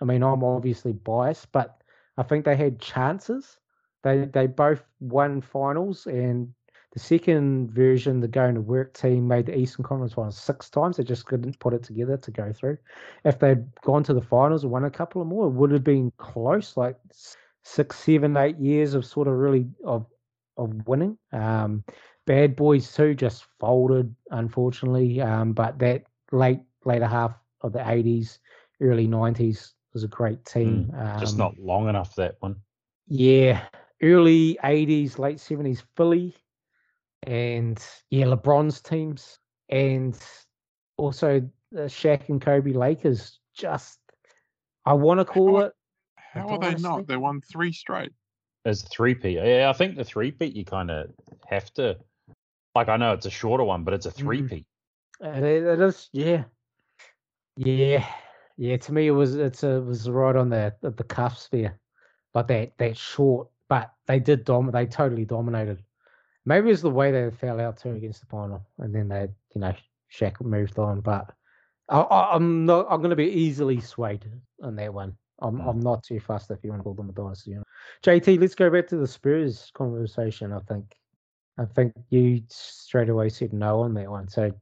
Speaker 1: I mean, I'm obviously biased, but I think they had chances. They they both won finals, and the second version, the going to work team, made the Eastern Conference Finals six times. They just couldn't put it together to go through. If they'd gone to the finals and won a couple of more, it would have been close, like six, seven, eight years of sort of really of of winning. Um, Bad Boys too just folded, unfortunately. Um, but that late later half of the 80s, early 90s was a great team.
Speaker 4: Just
Speaker 1: Um,
Speaker 4: not long enough that one.
Speaker 1: Yeah, early 80s, late 70s Philly, and yeah, LeBron's teams, and also the Shaq and Kobe Lakers. Just, I want to call
Speaker 3: How-
Speaker 1: it.
Speaker 3: How are they not? They won three straight.
Speaker 4: As a three peat. Yeah, I think the three peat you kind of have to. Like I know it's a shorter one, but it's a three peat.
Speaker 1: It, it is, yeah, yeah, yeah. To me, it was it's a, it was right on the at the cusp there, but that that short. But they did dom. They totally dominated. Maybe it's the way they fell out too against the final, and then they, you know, Shaq moved on. But I, I, I'm not. I'm going to be easily swayed on that one. I'm
Speaker 4: Mm.
Speaker 1: I'm not too fussed if you want to call them a dynasty. You know. JT, let's go back to the Spurs conversation. I think, I think you straight away said no on that one. So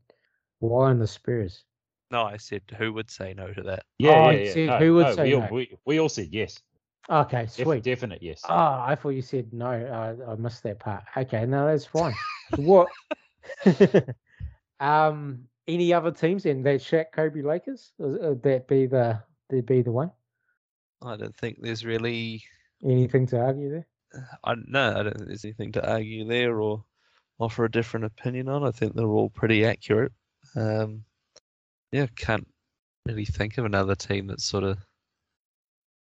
Speaker 1: why on the Spurs?
Speaker 2: No, I said who would say no to that?
Speaker 4: Yeah,
Speaker 1: Oh,
Speaker 4: yeah, yeah.
Speaker 1: said
Speaker 4: No,
Speaker 1: who would
Speaker 4: no,
Speaker 1: say
Speaker 4: we, all,
Speaker 1: no?
Speaker 4: we, we all said yes.
Speaker 1: Okay,
Speaker 4: Def-
Speaker 1: sweet.
Speaker 4: definite yes.
Speaker 1: Oh, I thought you said no. I, I missed that part. Okay, no, that's fine. What? um, any other teams in that Shaq Kobe Lakers? Would would that be the that be the one?
Speaker 2: I don't think there's really.
Speaker 1: Anything to argue there?
Speaker 2: I no, I don't think there's anything to argue there or offer a different opinion on. I think they're all pretty accurate. Um, yeah, can't really think of another team that sort of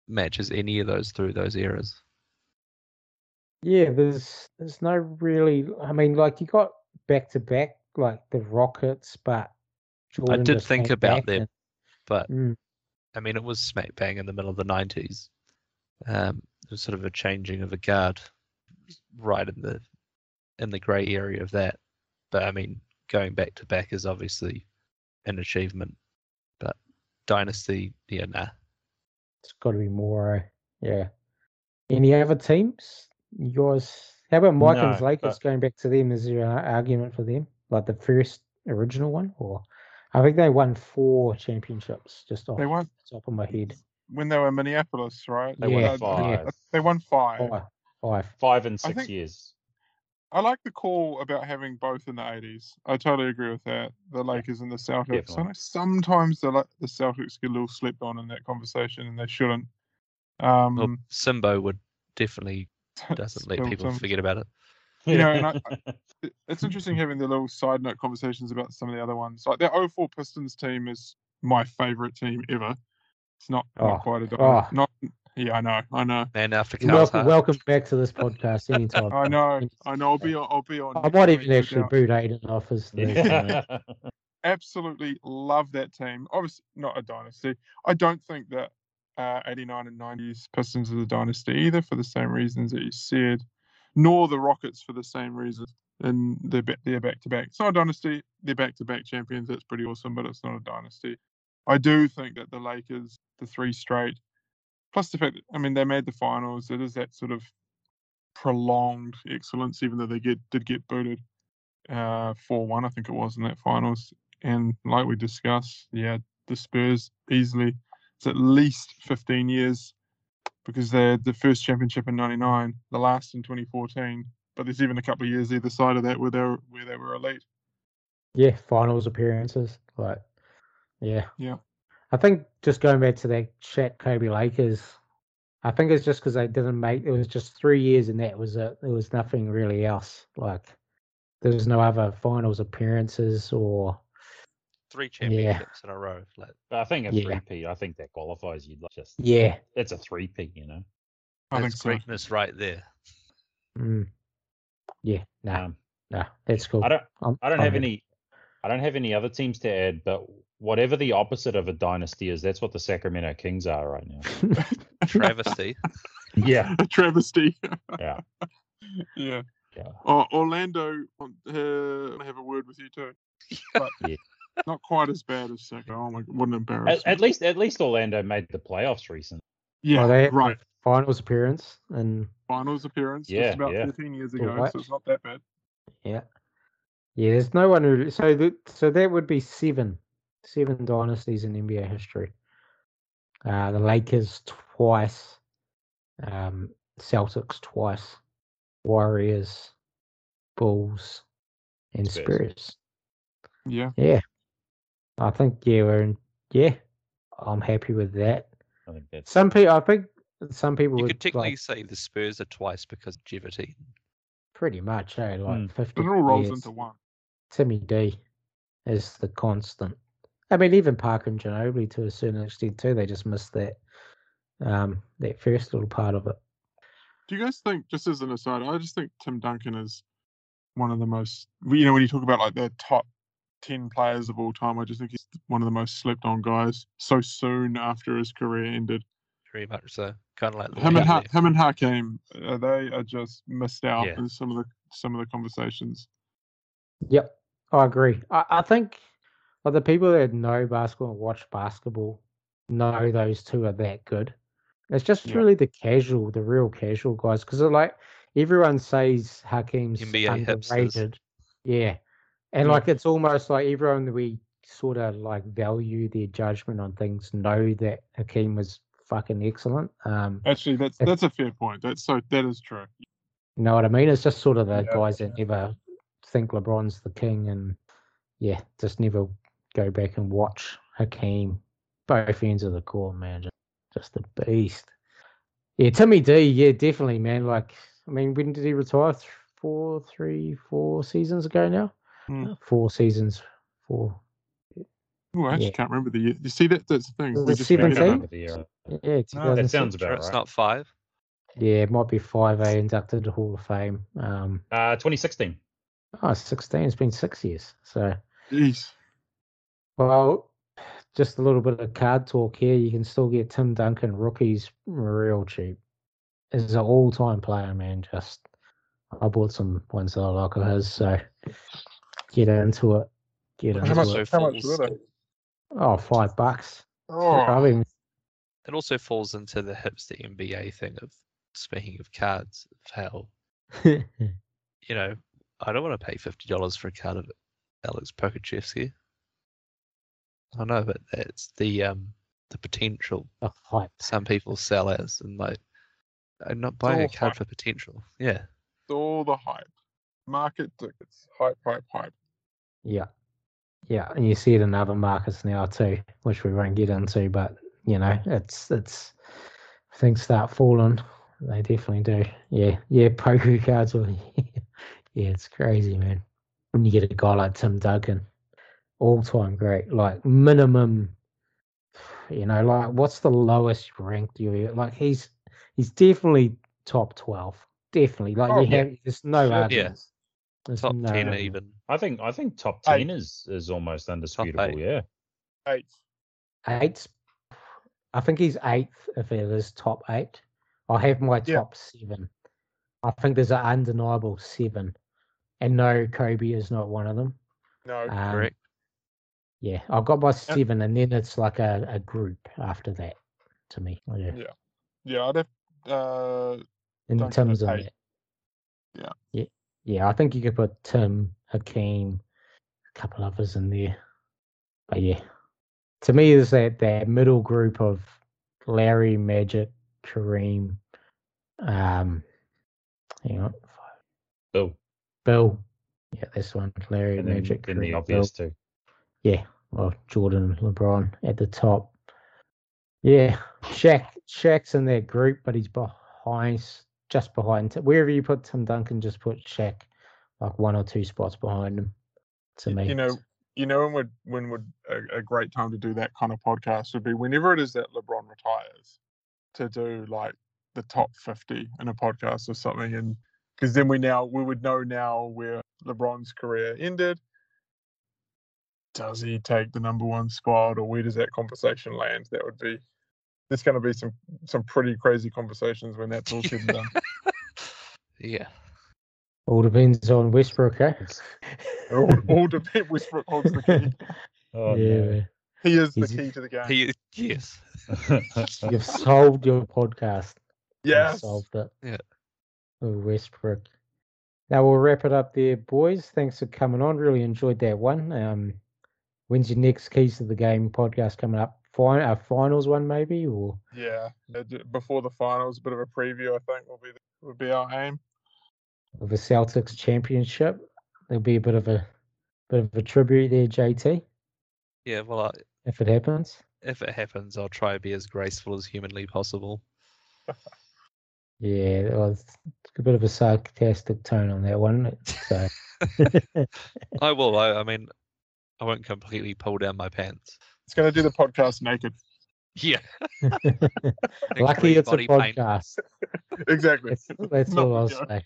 Speaker 2: matches any of those through those eras.
Speaker 1: Yeah, there's there's no really. I mean, like you got back to back like the Rockets, but Jordan
Speaker 2: did think about them,
Speaker 1: and-
Speaker 2: But
Speaker 1: Mm,
Speaker 2: I mean, it was smack bang in the middle of the 90s. Um, it was sort of a changing of a guard right in the in the grey area of that. But I mean, going back to back is obviously an achievement. But dynasty, yeah, nah.
Speaker 1: it's got to be more. uh, Yeah. Any other teams? Yours? How about Mike and
Speaker 4: No,
Speaker 1: Lakers
Speaker 4: but-
Speaker 1: going back to them? Is there an argument for them, like the first original one, or I think they won four championships just off
Speaker 3: They won
Speaker 1: the top of my head.
Speaker 3: when they were in Minneapolis, right?
Speaker 4: They
Speaker 1: Yeah,
Speaker 4: won five.
Speaker 1: yeah.
Speaker 3: They won five.
Speaker 1: Five, five.
Speaker 4: Five and six
Speaker 3: think-
Speaker 4: years.
Speaker 3: I like the call about having both in the 80s. I totally agree with that. The Lakers and the Celtics. I
Speaker 4: Definitely.
Speaker 3: know sometimes the the Celtics get a little slept on in that conversation, and they shouldn't. Um,
Speaker 2: Well, Simbo would definitely doesn't let people
Speaker 3: some-
Speaker 2: forget about it.
Speaker 3: You know, and I- it- it's interesting having the little side note conversations about some of the other ones. Like the 04 Pistons team is my favorite team ever. It's not,
Speaker 1: Oh,
Speaker 3: not quite a
Speaker 1: oh.
Speaker 3: Not yeah, I know, I know,
Speaker 2: Man after Karl's
Speaker 1: Welcome, welcome back to this podcast anytime.
Speaker 3: I know, I know. I'll be on. I'll be on.
Speaker 1: I might
Speaker 3: week,
Speaker 1: even actually
Speaker 3: doubt.
Speaker 1: boot Aiden off as the. you know,
Speaker 3: absolutely love that team. Obviously, not a dynasty. I don't think that uh, 89 and 90s Pistons are the dynasty either for the same reasons that you said, nor the Rockets for the same reasons. And they're, they're back to back. It's not a dynasty. They're back to back champions. That's pretty awesome, but it's not a dynasty. I do think that the Lakers, the three straight, plus the fact that, I mean, they made the finals. It is that sort of prolonged excellence, even though they get did get booted uh, 4 1, I think it was in that finals. And like we discussed, yeah, the Spurs easily, it's at least 15 years because they had the first championship in 99, the last in 2014. But there's even a couple of years either side of that where they were, where they were elite.
Speaker 1: Yeah, finals appearances. Like, yeah.
Speaker 3: Yeah.
Speaker 1: I think just going back to that chat, Kobe Lakers, I think it's just because they didn't make it was just three years and that was it. There was nothing really else. Like there was no other finals appearances or
Speaker 2: Three championships in a row. Like,
Speaker 4: But I think a
Speaker 1: Yeah.
Speaker 4: three P. I think that qualifies you. like, Just
Speaker 1: yeah.
Speaker 4: it's a three P. You know.
Speaker 3: I
Speaker 2: that's
Speaker 3: think so.
Speaker 2: greatness right there.
Speaker 1: Mm. Yeah, nah,
Speaker 4: Um,
Speaker 1: nah, that's cool.
Speaker 4: I don't.
Speaker 1: I'm-
Speaker 4: I don't
Speaker 1: I'm
Speaker 4: have
Speaker 1: happy.
Speaker 4: any. I don't have any other teams to add, but whatever the opposite of a dynasty is, that's what the Sacramento Kings are right now.
Speaker 2: Travesty.
Speaker 4: Yeah.
Speaker 3: A travesty.
Speaker 4: Yeah.
Speaker 3: yeah.
Speaker 4: Yeah.
Speaker 3: Oh, Orlando, um, want to have a word with you too. But
Speaker 4: Yeah.
Speaker 3: not quite as bad as Sacco. Oh my, what an
Speaker 4: At,
Speaker 3: embarrassment.
Speaker 4: at least, at least Orlando made the playoffs recently.
Speaker 3: yeah,
Speaker 1: Well, they
Speaker 3: right.
Speaker 1: finals appearance and
Speaker 3: Finals appearance
Speaker 4: Yeah,
Speaker 3: just about
Speaker 4: yeah.
Speaker 3: 13 years ago,
Speaker 1: right.
Speaker 3: so it's not that bad.
Speaker 1: yeah, yeah. There's no one who. So the, so that would be seven, seven dynasties in NBA history. Uh, the Lakers twice, um, Celtics twice, Warriors, Bulls, and
Speaker 4: Spurs.
Speaker 1: Spurs.
Speaker 3: Yeah.
Speaker 1: Yeah, I think yeah, we're in, yeah, I'm happy with that.
Speaker 4: I think that's
Speaker 1: Some people, I think some people
Speaker 2: You
Speaker 1: would
Speaker 2: could technically
Speaker 1: like,
Speaker 2: say the Spurs are twice because of longevity.
Speaker 1: pretty much, eh? Like
Speaker 4: Mm.
Speaker 1: fifty.
Speaker 3: It all rolls
Speaker 1: years.
Speaker 3: into one.
Speaker 1: Timmy D is the constant. I mean, even Parker and Ginobili to a certain extent too. They just missed that um that first little part of it.
Speaker 3: Do you guys think, just as an aside, I just think Tim Duncan is one of the most, you know, when you talk about like the top 10 players of all time, I just think he's one of the most slept on guys so soon after his career ended.
Speaker 2: Very much so. Kind of like
Speaker 3: Him and, ha- him and Hakeem, uh, they are just missed out
Speaker 2: Yeah.
Speaker 3: in some of the some of the conversations.
Speaker 1: Yep, I agree. I, I think like the people that know basketball and watch basketball know those two are that good. It's just
Speaker 3: Yeah.
Speaker 1: really the casual, the real casual guys, because like everyone says Hakeem's
Speaker 2: NBA hipsters.
Speaker 1: underrated. Yeah, and
Speaker 3: Yeah.
Speaker 1: like it's almost like everyone that we sort of like value their judgment on things know that Hakeem was fucking excellent. Um,
Speaker 3: Actually, that's
Speaker 1: If-
Speaker 3: that's a fair point. That's so that is true.
Speaker 1: You know what I mean? It's just sort of the
Speaker 3: Yeah.
Speaker 1: guys that never think LeBron's the king and yeah, just never go back and watch Hakeem. Both ends of the court, man. Just, just a beast. Yeah, Timmy D, yeah, definitely, man. Like, I mean, when did he retire? Th- Four, three, four seasons ago now?
Speaker 3: Hmm.
Speaker 1: Four seasons. Four.
Speaker 3: Oh, I actually
Speaker 1: Yeah.
Speaker 3: can't remember the year. You see that? That's the thing.
Speaker 1: Was
Speaker 3: we
Speaker 1: it
Speaker 3: just forget
Speaker 1: 17?
Speaker 3: about it.
Speaker 4: the era.
Speaker 1: Yeah,
Speaker 3: that
Speaker 4: sounds
Speaker 2: Sure,
Speaker 4: about
Speaker 2: it's
Speaker 4: right.
Speaker 2: not five.
Speaker 1: Yeah, it might be 5A inducted to Hall of Fame. Um,
Speaker 4: Uh, 2016.
Speaker 1: oh, 16. It's been six years. So,
Speaker 3: Jeez.
Speaker 1: Well, just a little bit of card talk here. You can still get Tim Duncan rookies real cheap. Is an all-time player, man. Just I bought some ones that I like of his, so get into it. Get
Speaker 3: How
Speaker 1: into
Speaker 3: much?
Speaker 2: also
Speaker 1: it.
Speaker 3: How much were they?
Speaker 1: Oh, five bucks. Oh. I
Speaker 3: Oh,
Speaker 1: mean,
Speaker 2: It also falls into the hipster NBA thing of speaking of cards, of how you know I don't want to pay fifty dollars for a card of Alex Pokusevski. I know, but it's the um the potential
Speaker 1: a hype.
Speaker 2: some people sell as, and like I'm not buying a card
Speaker 3: hype.
Speaker 2: for potential. Yeah,
Speaker 3: all the hype. Market tickets. Hype, hype, hype.
Speaker 1: Yeah, yeah, and you see it in other markets now too, which we won't get into. But you know, it's it's things start falling. They definitely do. Yeah, yeah. Poker cards are. yeah, it's crazy, man. When you get a guy like Tim Duncan, all time great, like minimum. You know, like what's the lowest ranked you like? He's he's definitely top twelve. Definitely, like
Speaker 3: Oh,
Speaker 1: you
Speaker 3: yeah.
Speaker 1: have. There's no
Speaker 3: Sure.
Speaker 1: argument. There's
Speaker 2: top
Speaker 1: no
Speaker 2: ten
Speaker 1: argument.
Speaker 2: even.
Speaker 4: I think I think top
Speaker 3: Eight.
Speaker 4: ten is is almost undisputable.
Speaker 2: eight.
Speaker 4: Yeah.
Speaker 3: eight.
Speaker 1: Eight. I think he's eighth if it is top eight. I have my
Speaker 3: Yeah.
Speaker 1: top seven. I think there's an undeniable seven. And no, Kobe is not one of them.
Speaker 3: No.
Speaker 1: Um,
Speaker 2: Correct.
Speaker 1: Yeah, I've got my seven, and then it's like a, a group after that to me. Yeah.
Speaker 3: Yeah. yeah, I'd have. Uh,
Speaker 1: And
Speaker 3: Duncan
Speaker 1: Tim's
Speaker 3: at
Speaker 1: in
Speaker 3: eight.
Speaker 1: there.
Speaker 3: Yeah.
Speaker 1: Yeah. Yeah, I think you could put Tim, Hakeem, a couple others in there. But yeah. To me is that that middle group of Larry, Magic, Kareem, um hang on.
Speaker 4: Bill.
Speaker 1: Bill. Yeah, this one. Larry,
Speaker 4: And then,
Speaker 1: Magic,
Speaker 4: then the
Speaker 1: Kareem,
Speaker 4: obvious
Speaker 1: Bill.
Speaker 4: two.
Speaker 1: Yeah. Well, Jordan, LeBron at the top. Yeah. Shaq Shaq's in that group, but he's behind just behind wherever you put Tim Duncan, just put Shaq like one or two spots behind him. To me.
Speaker 3: you know, you know when would when would a, a great time to do that kind of podcast would be whenever it is that LeBron retires, to do like the top fifty in a podcast or something, and because then we now we would know now where LeBron's career ended. Does he take the number one spot, or where does that conversation land? That would be. There's going to be some some pretty crazy conversations when that's all said and done.
Speaker 2: Yeah.
Speaker 1: All depends on Westbrook, eh?
Speaker 3: All, all depends. Westbrook holds the key.
Speaker 4: Oh,
Speaker 1: yeah,
Speaker 4: no.
Speaker 1: man.
Speaker 3: He is the key to the game.
Speaker 2: He, is, yes.
Speaker 1: You've solved your podcast. You've solved it.
Speaker 2: Yeah.
Speaker 1: with Westbrook. Now we'll wrap it up there, boys. Thanks for coming on. Really enjoyed that one. Um, when's your next Keys to the Game podcast coming up? Fin- uh, finals one maybe, or
Speaker 3: Yeah, before the finals, a bit of a preview. I think will be would be our aim.
Speaker 1: of the Celtics championship. There'll be a bit of a bit of a tribute there, JT.
Speaker 2: Yeah, well, I,
Speaker 1: if it happens.
Speaker 2: if it happens, I'll try to be as graceful as humanly possible.
Speaker 1: Yeah, well, it's a bit of a sarcastic tone on that one. So
Speaker 2: I will. I, I mean, I won't completely pull down my pants.
Speaker 3: It's going to do the podcast naked.
Speaker 2: Yeah.
Speaker 1: lucky it's a podcast.
Speaker 3: Exactly.
Speaker 1: That's, that's
Speaker 3: Not
Speaker 1: all I'll
Speaker 3: video.
Speaker 1: say.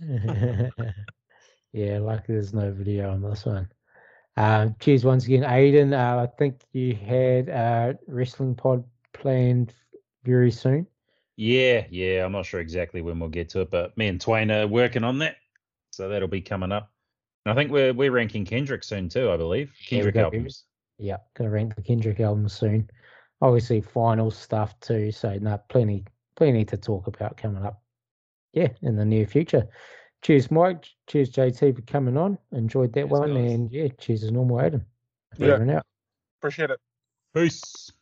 Speaker 1: yeah, lucky there's no video on this one. Um, cheers once again, Aiden. Uh, I think you had a wrestling pod planned very soon.
Speaker 4: Yeah, yeah. I'm not sure exactly when we'll get to it, but me and Twain are working on that, so that'll be coming up. And I think we're we're ranking Kendrick soon too. I believe Kendrick
Speaker 1: got him.
Speaker 4: albums.
Speaker 1: Yeah, gonna rank the Kendrick album soon. Obviously, final stuff too. So, no, plenty, plenty to talk about coming up. Yeah, in the near future. Cheers, Mike. Cheers, JT, for coming on. Enjoyed that
Speaker 2: Cheers,
Speaker 1: one,
Speaker 2: guys.
Speaker 1: and yeah, cheers as normal, Adam.
Speaker 3: Yeah.
Speaker 1: And out.
Speaker 3: Appreciate it.
Speaker 4: Peace.